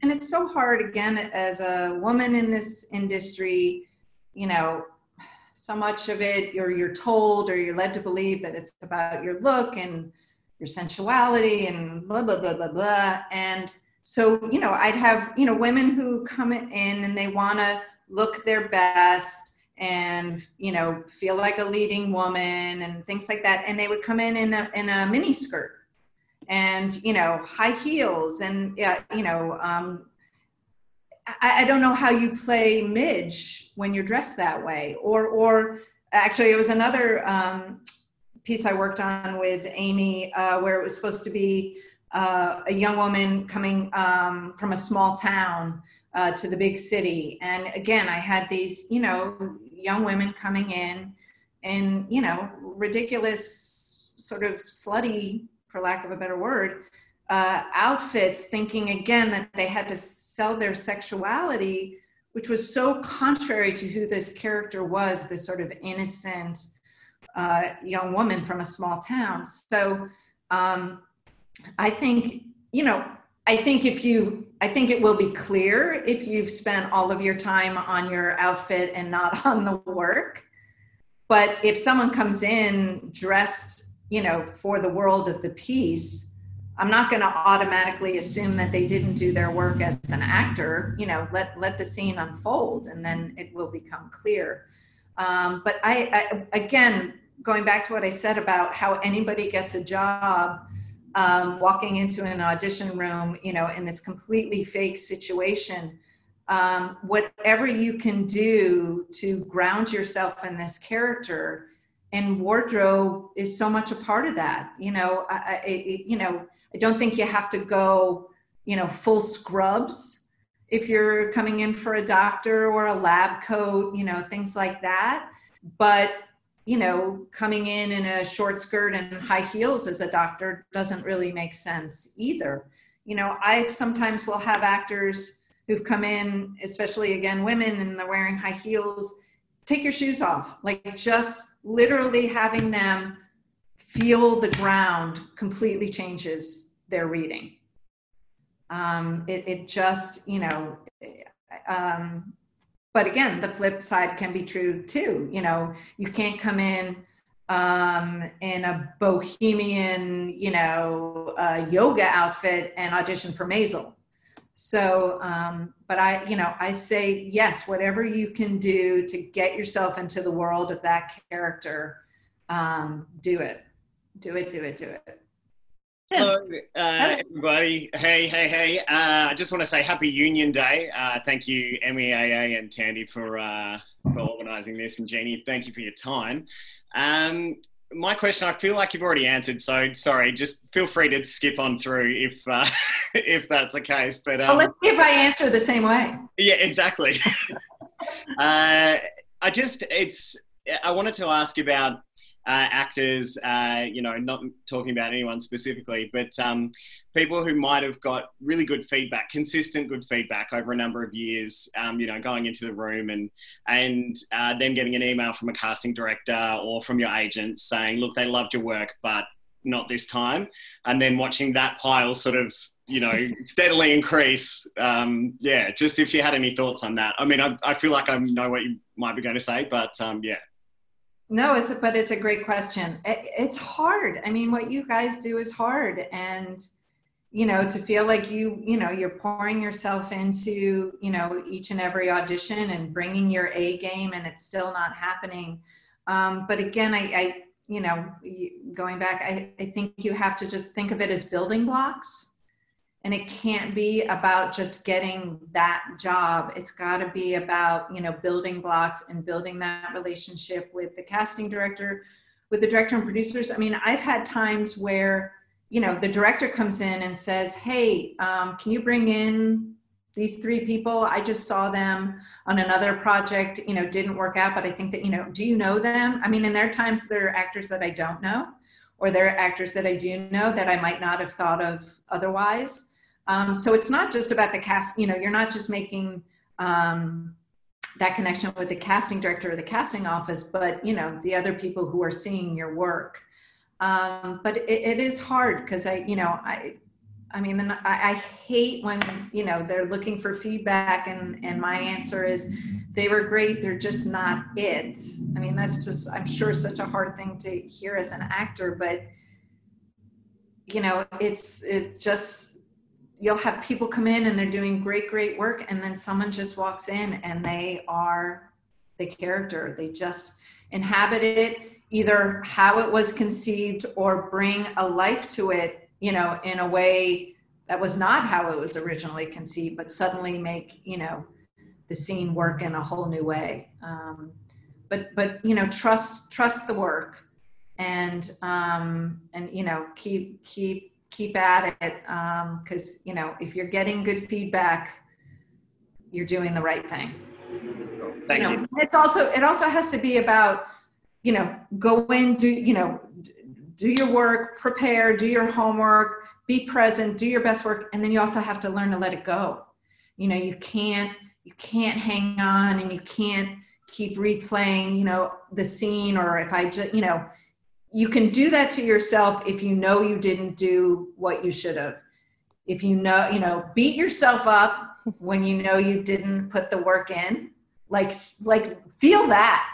and it's so hard again as a woman in this industry, you know, so much of it you're you're told or you're led to believe that it's about your look and your sensuality and blah blah blah blah blah. And so you know i'd have you know women who come in and they want to look their best and you know feel like a leading woman and things like that. And they would come in in a, in a mini skirt and you know high heels and yeah you know um, I, I don't know how you play midge when you're dressed that way. Or or actually it was another um, piece i worked on with amy uh, where it was supposed to be uh, a young woman coming um, from a small town uh, to the big city. And again i had these you know young women coming in in you know ridiculous sort of slutty for lack of a better word, uh, outfits, thinking again that they had to sell their sexuality, which was so contrary to who this character was this sort of innocent uh, young woman from a small town. So um, I think, you know, I think if you, I think it will be clear if you've spent all of your time on your outfit and not on the work. But if someone comes in dressed you know, for the world of the piece, I'm not going to automatically assume that they didn't do their work as an actor. You know, let let the scene unfold, and then it will become clear. Um, but I, I, again, going back to what I said about how anybody gets a job, um, walking into an audition room, you know, in this completely fake situation. Um, whatever you can do to ground yourself in this character and wardrobe is so much a part of that you know I, I, you know i don't think you have to go you know full scrubs if you're coming in for a doctor or a lab coat you know things like that. But you know coming in in a short skirt and high heels as a doctor doesn't really make sense either. You know i sometimes will have actors who've come in especially again women and they're wearing high heels take your shoes off. Like just literally having them feel the ground completely changes their reading. Um, it, it just, you know, um, but again, the flip side can be true too. You know, you can't come in um, in a bohemian, you know, uh, yoga outfit and audition for Maisel. So, um, but I, you know, I say yes, whatever you can do to get yourself into the world of that character, um, do it, do it, do it, do it. Hello, uh, everybody. Hey, hey, hey. Uh, I just want to say Happy Union Day. Uh, thank you, MEAA and Tandy, for, uh, for organising this. And Jeannie, thank you for your time. Um, my question, I feel like you've already answered, so sorry. Just feel free to skip on through if uh, if that's the case. But um, well, let's see if I answer the same way. Yeah, exactly. uh, I just, it's. I wanted to ask about actors, uh, you know, not talking about anyone specifically, but um, people who might have got really good feedback, consistent good feedback over a number of years, um, you know, going into the room and and uh, then getting an email from a casting director or from your agent saying, look, they loved your work, but not this time, and then watching that pile sort of you know steadily increase um, yeah just if you had any thoughts on that. I mean I, I feel like i know what you might be going to say but um, yeah no, it's a, but it's a great question. It, it's hard. I mean, what you guys do is hard, and you know, to feel like you, you know, you're pouring yourself into, you know, each and every audition and bringing your A game, and it's still not happening. Um, but again, I, I, you know, going back, I, I think you have to just think of it as building blocks and it can't be about just getting that job. It's got to be about you know building blocks and building that relationship with the casting director with the director and producers. I mean i've had times where you know the director comes in and says hey um, can you bring in these three people? I just saw them on another project you know didn't work out but i think that you know do you know them? I mean in their times there are actors that i don't know or there are actors that i do know that i might not have thought of otherwise um, so it's not just about the cast, you know, you're not just making um, that connection with the casting director or the casting office, but, you know, the other people who are seeing your work. Um, but it, it is hard because I, you know, I, I mean, I, hate when, you know, they're looking for feedback and, and my answer is they were great. They're just not it. I mean, that's just, I'm sure such a hard thing to hear as an actor, but you know, it's, it just, you'll have people come in and they're doing great great work and then someone just walks in and they are the character. They just inhabit it either how it was conceived or bring a life to it you know in a way that was not how it was originally conceived but suddenly make you know the scene work in a whole new way. Um, but but you know trust trust the work and um, and you know keep keep keep at it because um, you know if you're getting good feedback you're doing the right thing thank you, know, you. it's also it also has to be about you know go in do you know do your work prepare do your homework be present do your best work and then you also have to learn to let it go you know you can't you can't hang on and you can't keep replaying you know the scene or if i just you know you can do that to yourself if you know you didn't do what you should have. If you know you know beat yourself up when you know you didn't put the work in. Like like feel that.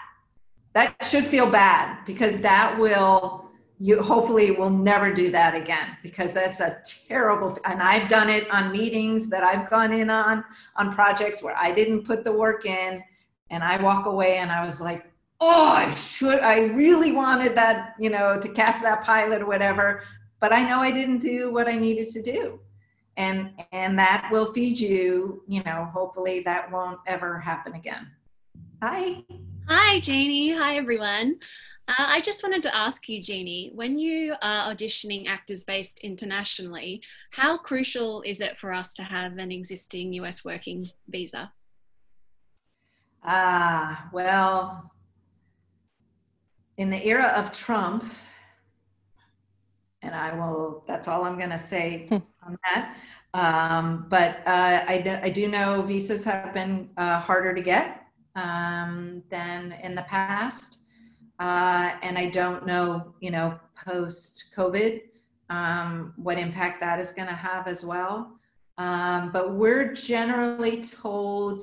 That should feel bad because that will you hopefully will never do that again because that's a terrible and i've done it on meetings that i've gone in on on projects where i didn't put the work in and i walk away and i was like oh, I should, I really wanted that, you know, to cast that pilot or whatever, but I know I didn't do what I needed to do. And, and that will feed you, you know, hopefully that won't ever happen again. Hi. Hi, Jeannie. Hi, everyone. Uh, I just wanted to ask you, Jeannie, when you are auditioning actors based internationally, how crucial is it for us to have an existing US working visa? Ah, well, in the era of Trump, and I will, that's all I'm going to say hmm. on that. Um, but uh, I, do, I do know visas have been uh, harder to get um, than in the past. Uh, and I don't know, you know, post COVID, um, what impact that is going to have as well. Um, but we're generally told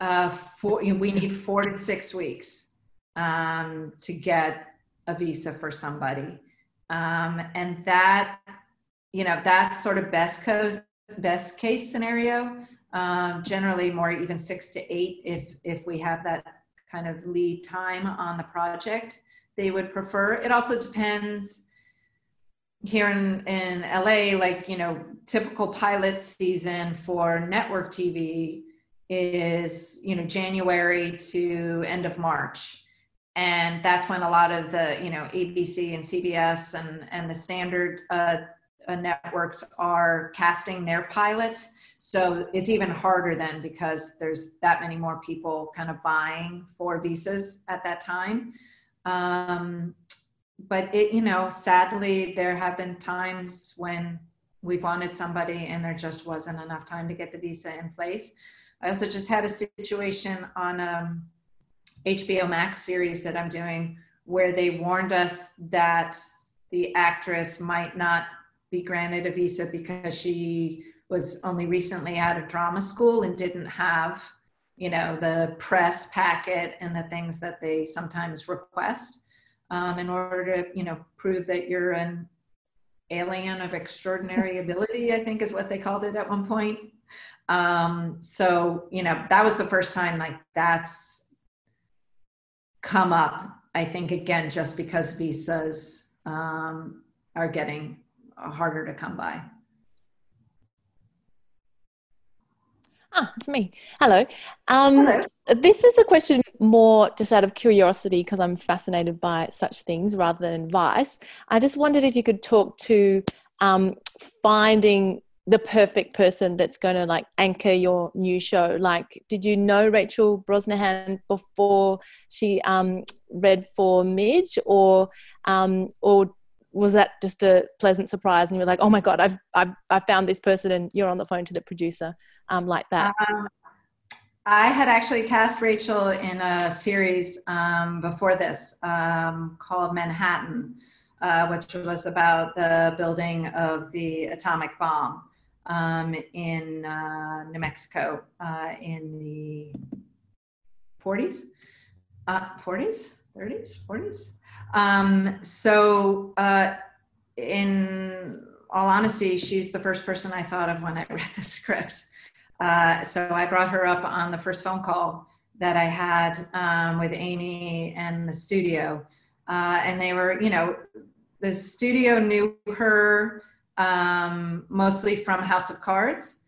uh, you know, we need four to six weeks um, to get a visa for somebody. Um, and that, you know, that's sort of best case, best case scenario. Um, generally more even six to eight if, if we have that kind of lead time on the project, they would prefer. It also depends, here in, in LA, like, you know, typical pilot season for network TV is, you know, January to end of March. And that's when a lot of the, you know, ABC and CBS and, and the standard uh, uh, networks are casting their pilots. So it's even harder then because there's that many more people kind of buying for visas at that time. Um, but it, you know, sadly, there have been times when we've wanted somebody and there just wasn't enough time to get the visa in place. I also just had a situation on um, HBO Max series that I'm doing where they warned us that the actress might not be granted a visa because she was only recently out of drama school and didn't have, you know, the press packet and the things that they sometimes request um, in order to, you know, prove that you're an alien of extraordinary ability, I think is what they called it at one point. Um, so, you know, that was the first time like that's come up. I think again, just because visas um, are getting harder to come by. Ah, it's me. Hello. Um, Hello. This is a question more just out of curiosity because I'm fascinated by such things rather than advice. I just wondered if you could talk to um, finding the perfect person that's going to like anchor your new show. Like, did you know Rachel Brosnahan before she um, read for Midge, or um, or was that just a pleasant surprise and you're like oh my god i've i've, I've found this person and you're on the phone to the producer um, like that? Um, i had actually cast rachel in a series um, before this um, called manhattan uh, which was about the building of the atomic bomb um, in uh, new mexico uh, in the 40s 40s 30s 40s um, so, uh, in all honesty, she's the first person I thought of when I read the script. Uh, so I brought her up on the first phone call that I had um, with Amy and the studio. Uh, and they were, you know, the studio knew her um, mostly from House of Cards.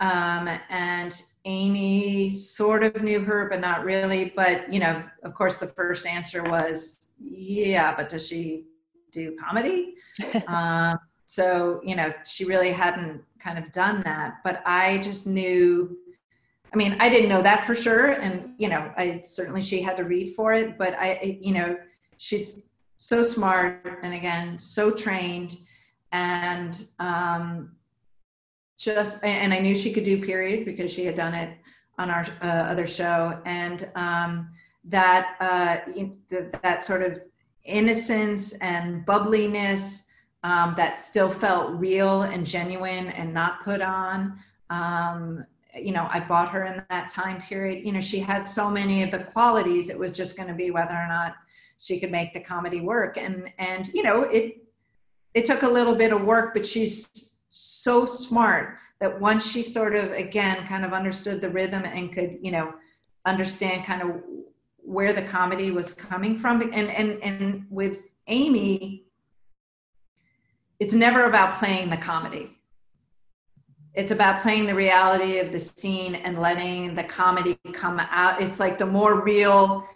Um, and Amy sort of knew her, but not really. But, you know, of course, the first answer was yeah, but does she do comedy? um, so, you know, she really hadn't kind of done that. But I just knew, I mean, I didn't know that for sure. And, you know, I certainly she had to read for it, but I, you know, she's so smart and again, so trained and um, just, and I knew she could do period because she had done it on our uh, other show. And, um, that uh, that sort of innocence and bubbliness um, that still felt real and genuine and not put on. Um, you know, I bought her in that time period. You know, she had so many of the qualities. It was just going to be whether or not she could make the comedy work. And and you know, it it took a little bit of work, but she's so smart that once she sort of again kind of understood the rhythm and could you know understand kind of where the comedy was coming from. And and and with amy it's never about playing the comedy. It's about playing the reality of the scene and letting the comedy come out. It's like the more real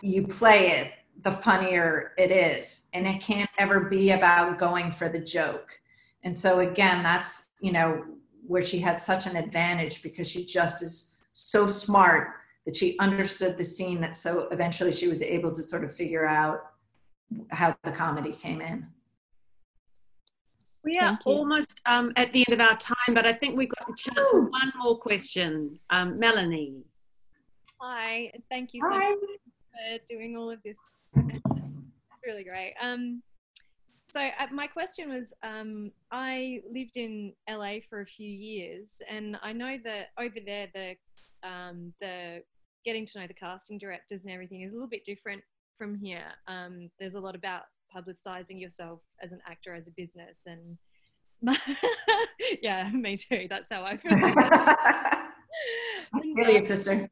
you play it the funnier it is and it can't ever be about going for the joke and so again that's you know where she had such an advantage because she just is so smart that she understood the scene that so eventually she was able to sort of figure out how the comedy came in. We are almost um, at the end of our time, but I think we've got a chance for one more question. Um, Melanie. Hi, thank you so Hi. much for doing all of this. Really great. Um, so uh, my question was, um, I lived in LA for a few years, and I know that over there the um, the getting to know the casting directors and everything is a little bit different from here. Um, there's a lot about publicizing yourself as an actor as a business and yeah me too that's how i feel really um, sister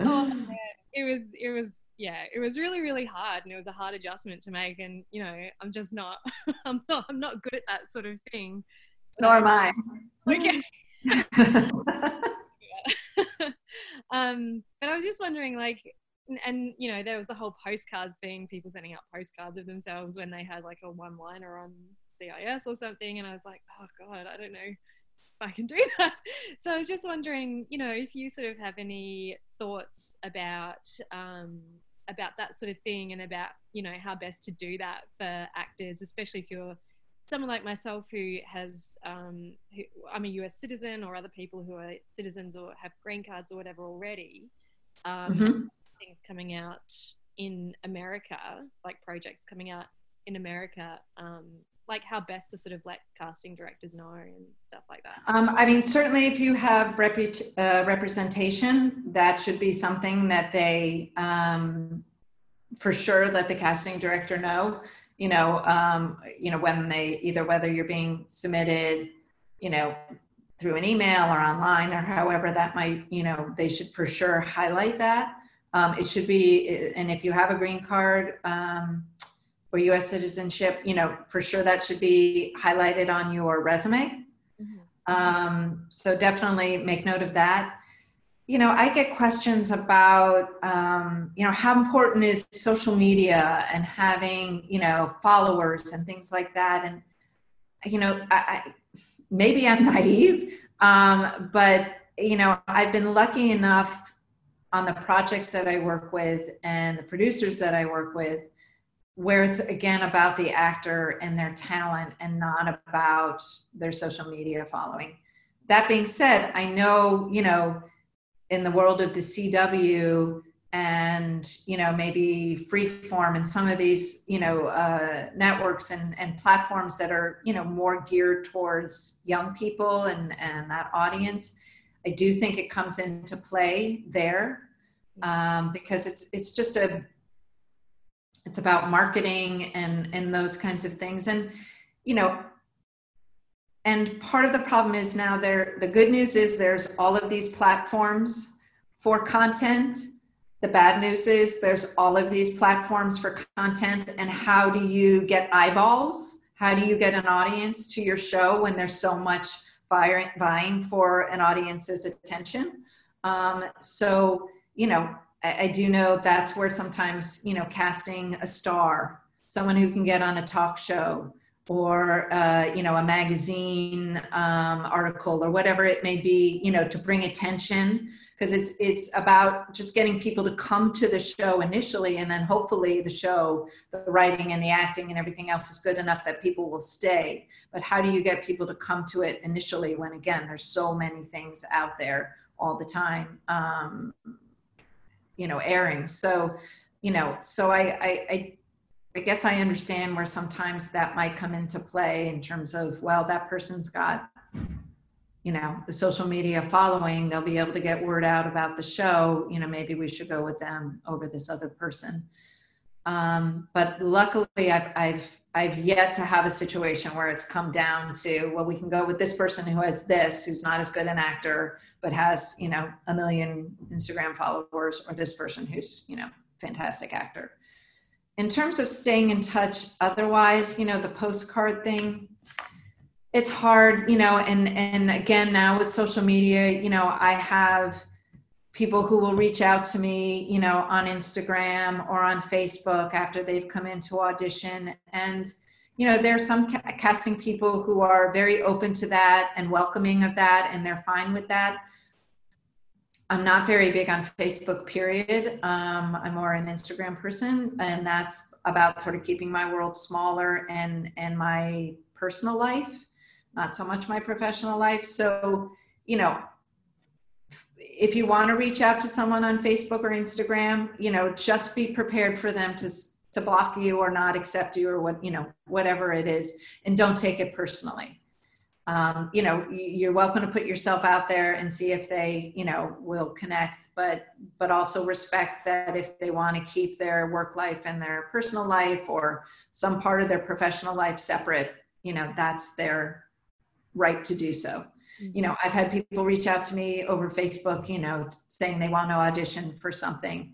oh, it was it was yeah it was really really hard and it was a hard adjustment to make and you know i'm just not i'm not i'm not good at that sort of thing. So, nor am i. okay. Um but i was just wondering like and you know there was the whole postcards thing people sending out postcards of themselves when they had like a one liner on cis or something and i was like oh god i don't know i can do that so i was just wondering you know if you sort of have any thoughts about um, about that sort of thing and about you know how best to do that for actors especially if you're someone like myself who has um, who, i'm a us citizen or other people who are citizens or have green cards or whatever already um, mm-hmm. things coming out in america like projects coming out in america um, like how best to sort of let casting directors know and stuff like that? Um, I mean, certainly if you have reput- uh, representation, that should be something that they um, for sure let the casting director know. You know, um, you know when they either whether you're being submitted, you know, through an email or online or however that might, you know, they should for sure highlight that. Um, it should be, and if you have a green card, um, or US citizenship, you know, for sure that should be highlighted on your resume. Mm-hmm. Um, so definitely make note of that. You know, I get questions about, um, you know, how important is social media and having, you know, followers and things like that. And, you know, I, I maybe I'm naive, um, but, you know, I've been lucky enough on the projects that I work with and the producers that I work with where it's again about the actor and their talent and not about their social media following. That being said, I know, you know, in the world of the CW and, you know, maybe Freeform and some of these, you know, uh, networks and, and platforms that are, you know, more geared towards young people and, and that audience, I do think it comes into play there um, because it's, it's just a, it's about marketing and and those kinds of things. And you know and part of the problem is now there the good news is there's all of these platforms for content. The bad news is there's all of these platforms for content. And how do you get eyeballs? How do you get an audience to your show when there's so much vying for an audience's attention? Um, so you know I, I do know that's where sometimes you know casting a star someone who can get on a talk show or uh, you know a magazine um, article or whatever it may be you know to bring attention. Because it's it's about just getting people to come to the show initially and then hopefully the show the writing and the acting and everything else is good enough that people will stay. But how do you get people to come to it initially when again there's so many things out there all the time? Um, you know airing. So you know so I, I i i guess i understand where sometimes that might come into play in terms of well that person's got you know the social media following. They'll be able to get word out about the show. You know maybe we should go with them over this other person um, but luckily I've, I've i've yet to have a situation where it's come down to well we can go with this person who has this who's not as good an actor but has you know a million instagram followers or this person who's you know fantastic actor. In terms of staying in touch otherwise you know the postcard thing it's hard you know and and again now with social media you know i have people who will reach out to me, you know, on Instagram or on Facebook after they've come into audition. And, you know, there are some ca- casting people who are very open to that and welcoming of that, and they're fine with that. I'm not very big on Facebook, period. Um, I'm more an Instagram person, and that's about sort of keeping my world smaller and and my personal life, not so much my professional life. So, you know, if you want to reach out to someone on Facebook or Instagram, you know, just be prepared for them to to block you or not accept you or what you know whatever it is, and don't take it personally. Um, you know, you're welcome to put yourself out there and see if they you know will connect, but but also respect that if they want to keep their work life and their personal life or some part of their professional life separate, you know, that's their right to do so you know i've had people reach out to me over facebook you know saying they want to audition for something.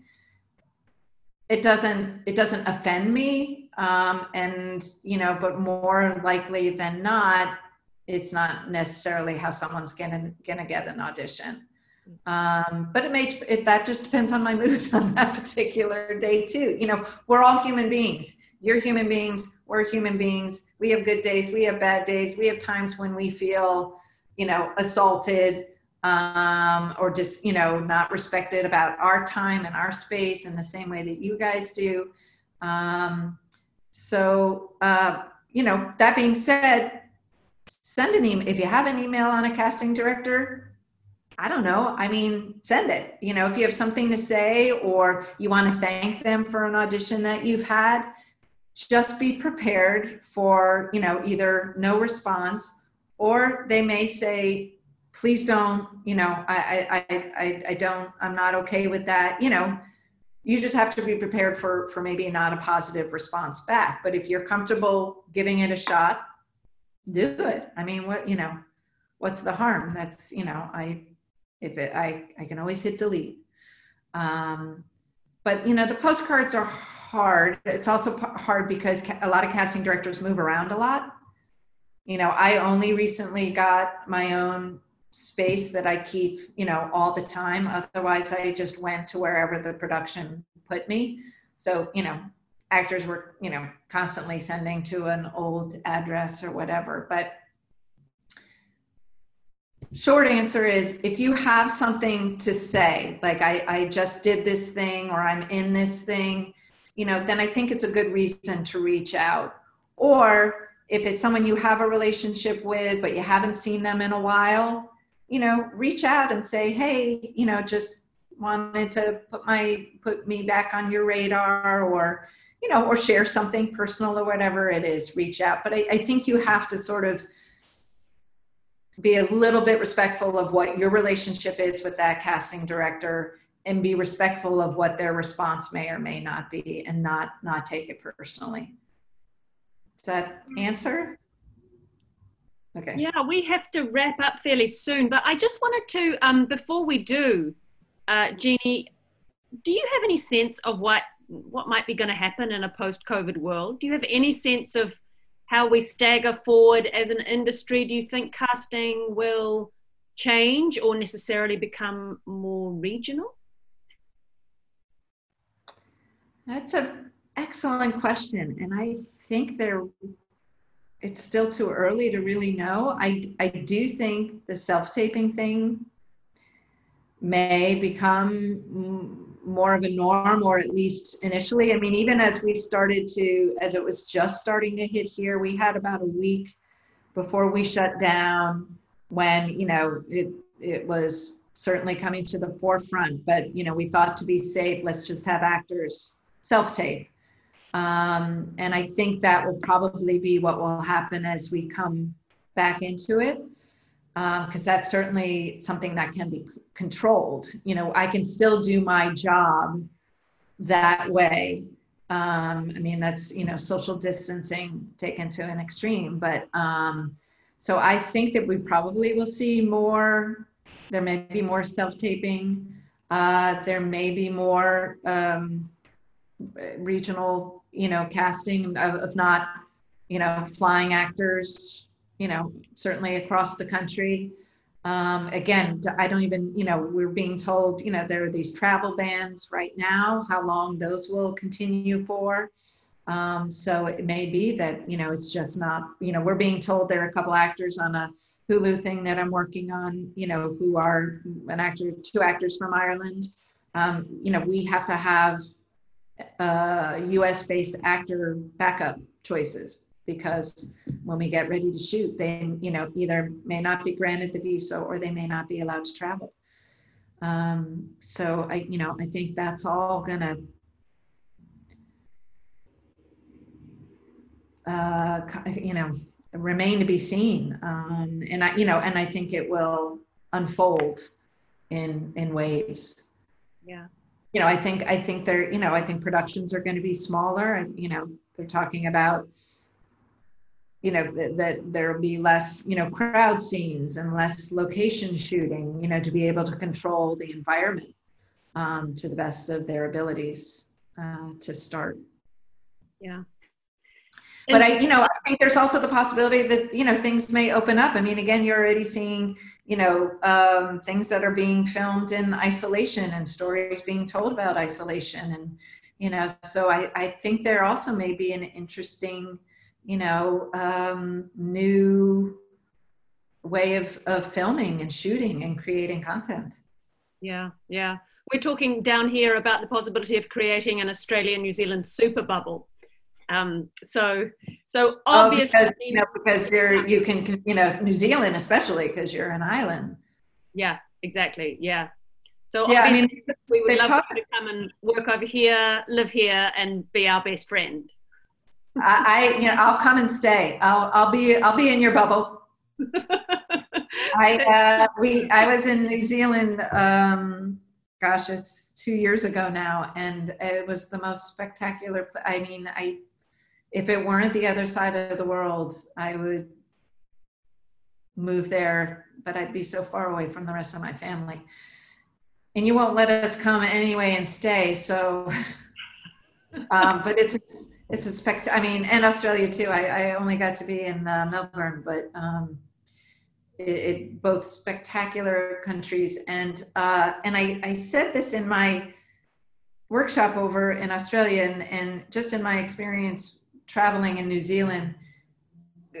It doesn't it doesn't offend me um, and you know but more likely than not it's not necessarily how someone's gonna gonna get an audition. Um, but it may it, that just depends on my mood on that particular day too. You know we're all human beings. You're human beings we're human beings. We have good days we have bad days we have times when we feel you know assaulted um, or just you know not respected about our time and our space in the same way that you guys do. Um, so uh, you know that being said send an email if you have an email on a casting director i don't know i mean send it. You know if you have something to say or you want to thank them for an audition that you've had just be prepared for you know either no response or they may say please don't you know I, I i i don't i'm not okay with that you know. You just have to be prepared for for maybe not a positive response back. But if you're comfortable giving it a shot do it. I mean what you know what's the harm? That's you know i if it i i can always hit delete. Um but you know the postcards are hard. It's also hard because a lot of casting directors move around a lot you know i only recently got my own space that I keep, you know, all the time. Otherwise, I just went to wherever the production put me. So, you know, actors were, you know, constantly sending to an old address or whatever. But short answer is if you have something to say, like I, I just did this thing or I'm in this thing, you know, then I think it's a good reason to reach out. Or if it's someone you have a relationship with, but you haven't seen them in a while, you know, reach out and say, hey, you know, just wanted to put my put me back on your radar or you know or share something personal or whatever it is reach out. But I, I think you have to sort of be a little bit respectful of what your relationship is with that casting director and be respectful of what their response may or may not be and not not take it personally that answer Okay. Yeah, we have to wrap up fairly soon, but I just wanted to, um, before we do, uh, Jeannie, do you have any sense of what what might be going to happen in a post-COVID world? Do you have any sense of how we stagger forward as an industry? Do you think casting will change or necessarily become more regional? That's an excellent question, and I think there it's still too early to really know. I, I do think the self taping thing may become more of a norm, or at least initially. I mean, even as we started to, as it was just starting to hit here, we had about a week before we shut down when, you know, it, it was certainly coming to the forefront. But, you know, we thought to be safe, let's just have actors self tape um, and I think that will probably be what will happen as we come back into it, because um, that's certainly something that can be controlled. You know, I can still do my job that way. Um, I mean, that's, you know, social distancing taken to an extreme. But um, so I think that we probably will see more, there may be more self taping, uh, there may be more um, regional you know, casting of, of not, you know, flying actors, you know, certainly across the country. Um, again, I don't even, you know, we're being told, you know, there are these travel bans right now, how long those will continue for. Um, so it may be that, you know, it's just not, you know, we're being told there are a couple actors on a Hulu thing that I'm working on, you know, who are an actor, two actors from Ireland. Um, you know, we have to have uh, US based actor backup choices because when we get ready to shoot, they you know either may not be granted the visa or they may not be allowed to travel. Um, so I you know I think that's all gonna uh, you know remain to be seen. Um, and I you know and I think it will unfold in in waves. Yeah you know, I think I think they're, you know, I think productions are going to be smaller. You know, they're talking about, you know, that, that there'll be less, you know, crowd scenes and less location shooting. You know, to be able to control the environment um, to the best of their abilities. uh, to start. Yeah. But I, you know, I think there's also the possibility that you know things may open up. I mean, again, you're already seeing you know um, things that are being filmed in isolation and stories being told about isolation, and you know, so I I think there also may be an interesting you know um, new way of of filming and shooting and creating content. Yeah, yeah. We're talking down here about the possibility of creating an Australia New Zealand super bubble um, so, so obviously, oh, because, you know, because you're you can you know New Zealand especially because you're an island. Yeah, exactly. Yeah. So yeah, I mean, we would love talk- to come and work over here, live here, and be our best friend. I, I you know, I'll come and stay. I'll, I'll be, I'll be in your bubble. I, uh, we, I was in New Zealand. Um, gosh, it's two years ago now, and it was the most spectacular. I mean, I if it weren't the other side of the world, I would move there, but I'd be so far away from the rest of my family. And you won't let us come anyway and stay. So, um, but it's, it's, a spect. I mean, and Australia too. I, I only got to be in uh, Melbourne, but um, it, it, both spectacular countries. And uh, and I, I said this in my workshop over in Australia, and, and just in my experience traveling in New Zealand,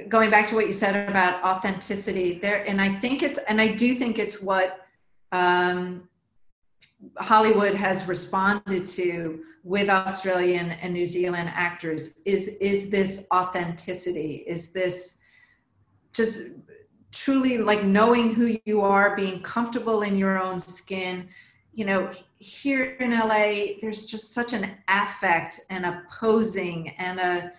going back to what you said about authenticity there, and I think it's, and I do think it's what um, Hollywood has responded to with Australian and New Zealand actors is is this authenticity, is this just truly like knowing who you are, being comfortable in your own skin, you know, here in LA, there's just such an affect and a posing and a,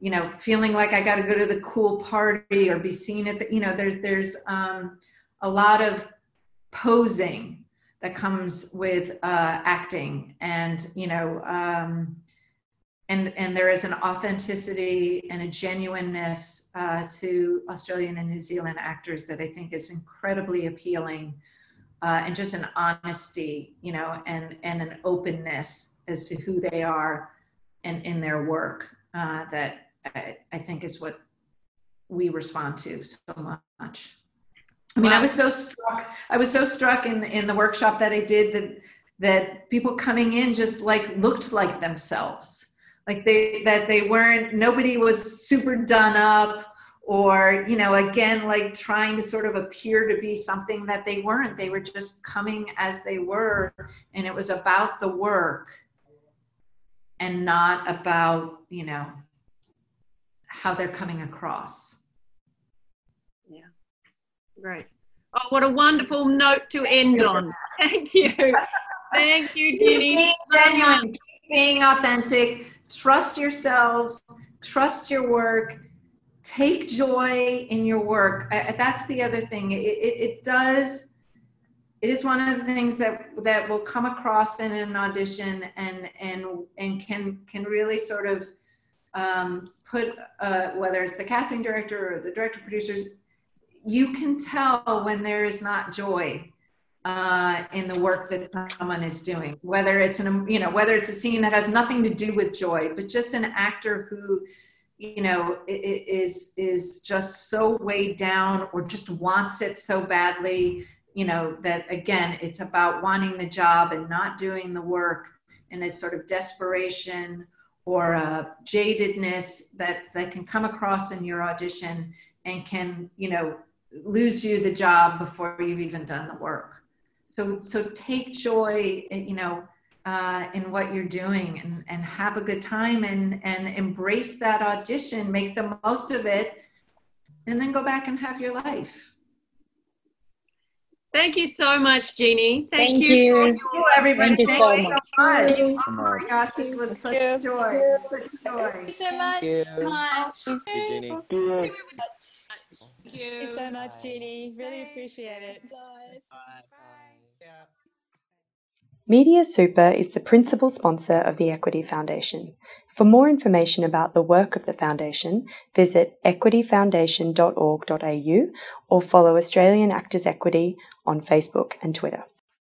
you know, feeling like I got to go to the cool party or be seen at the, you know, there's there's um, a lot of posing that comes with uh, acting, and you know, um, and and there is an authenticity and a genuineness uh, to Australian and New Zealand actors that I think is incredibly appealing uh, and just an honesty, you know, and and an openness as to who they are and in their work uh, that I, I, think is what we respond to so much. I mean, wow. I was so struck. I was so struck in in the workshop that I did that that people coming in just like looked like themselves, like they that they weren't. Nobody was super done up or you know again like trying to sort of appear to be something that they weren't. They were just coming as they were and it was about the work and not about you know how they're coming across. Yeah. Great. Oh what a wonderful note to end on. Thank you. Thank you Jenny. being genuine. being authentic. Trust yourselves. Trust your work take joy in your work. I, that's the other thing. It, it, it, does. It is one of the things that that will come across in an audition and and and can can really sort of um, put uh, whether it's the casting director or the director producers, you can tell when there is not joy uh, in the work that someone is doing. Whether it's an you know whether it's a scene that has nothing to do with joy, but just an actor who you know is is just so weighed down or just wants it so badly you know that again it's about wanting the job and not doing the work and a sort of desperation or a jadedness that that can come across in your audition and can you know lose you the job before you've even done the work. So so take joy you know uh, in what you're doing and, and have a good time and, and embrace that audition, make the most of it, and then go back and have your life. Thank you so much, Jeannie. Thank, Thank you. you. Thank you, everybody. Thank you so Thank much. much. Oh my gosh, this was such you. joy. Such joy. Thank you so much. Thank you. Thank you Jeannie. Thank you. So much, Jeannie. Really appreciate it. Bye. Bye. Bye. Media Super is the principal sponsor of the Equity Foundation. For more information about the work of the Foundation, visit equityfoundation.org.au or follow Australian Actors Equity on Facebook and Twitter.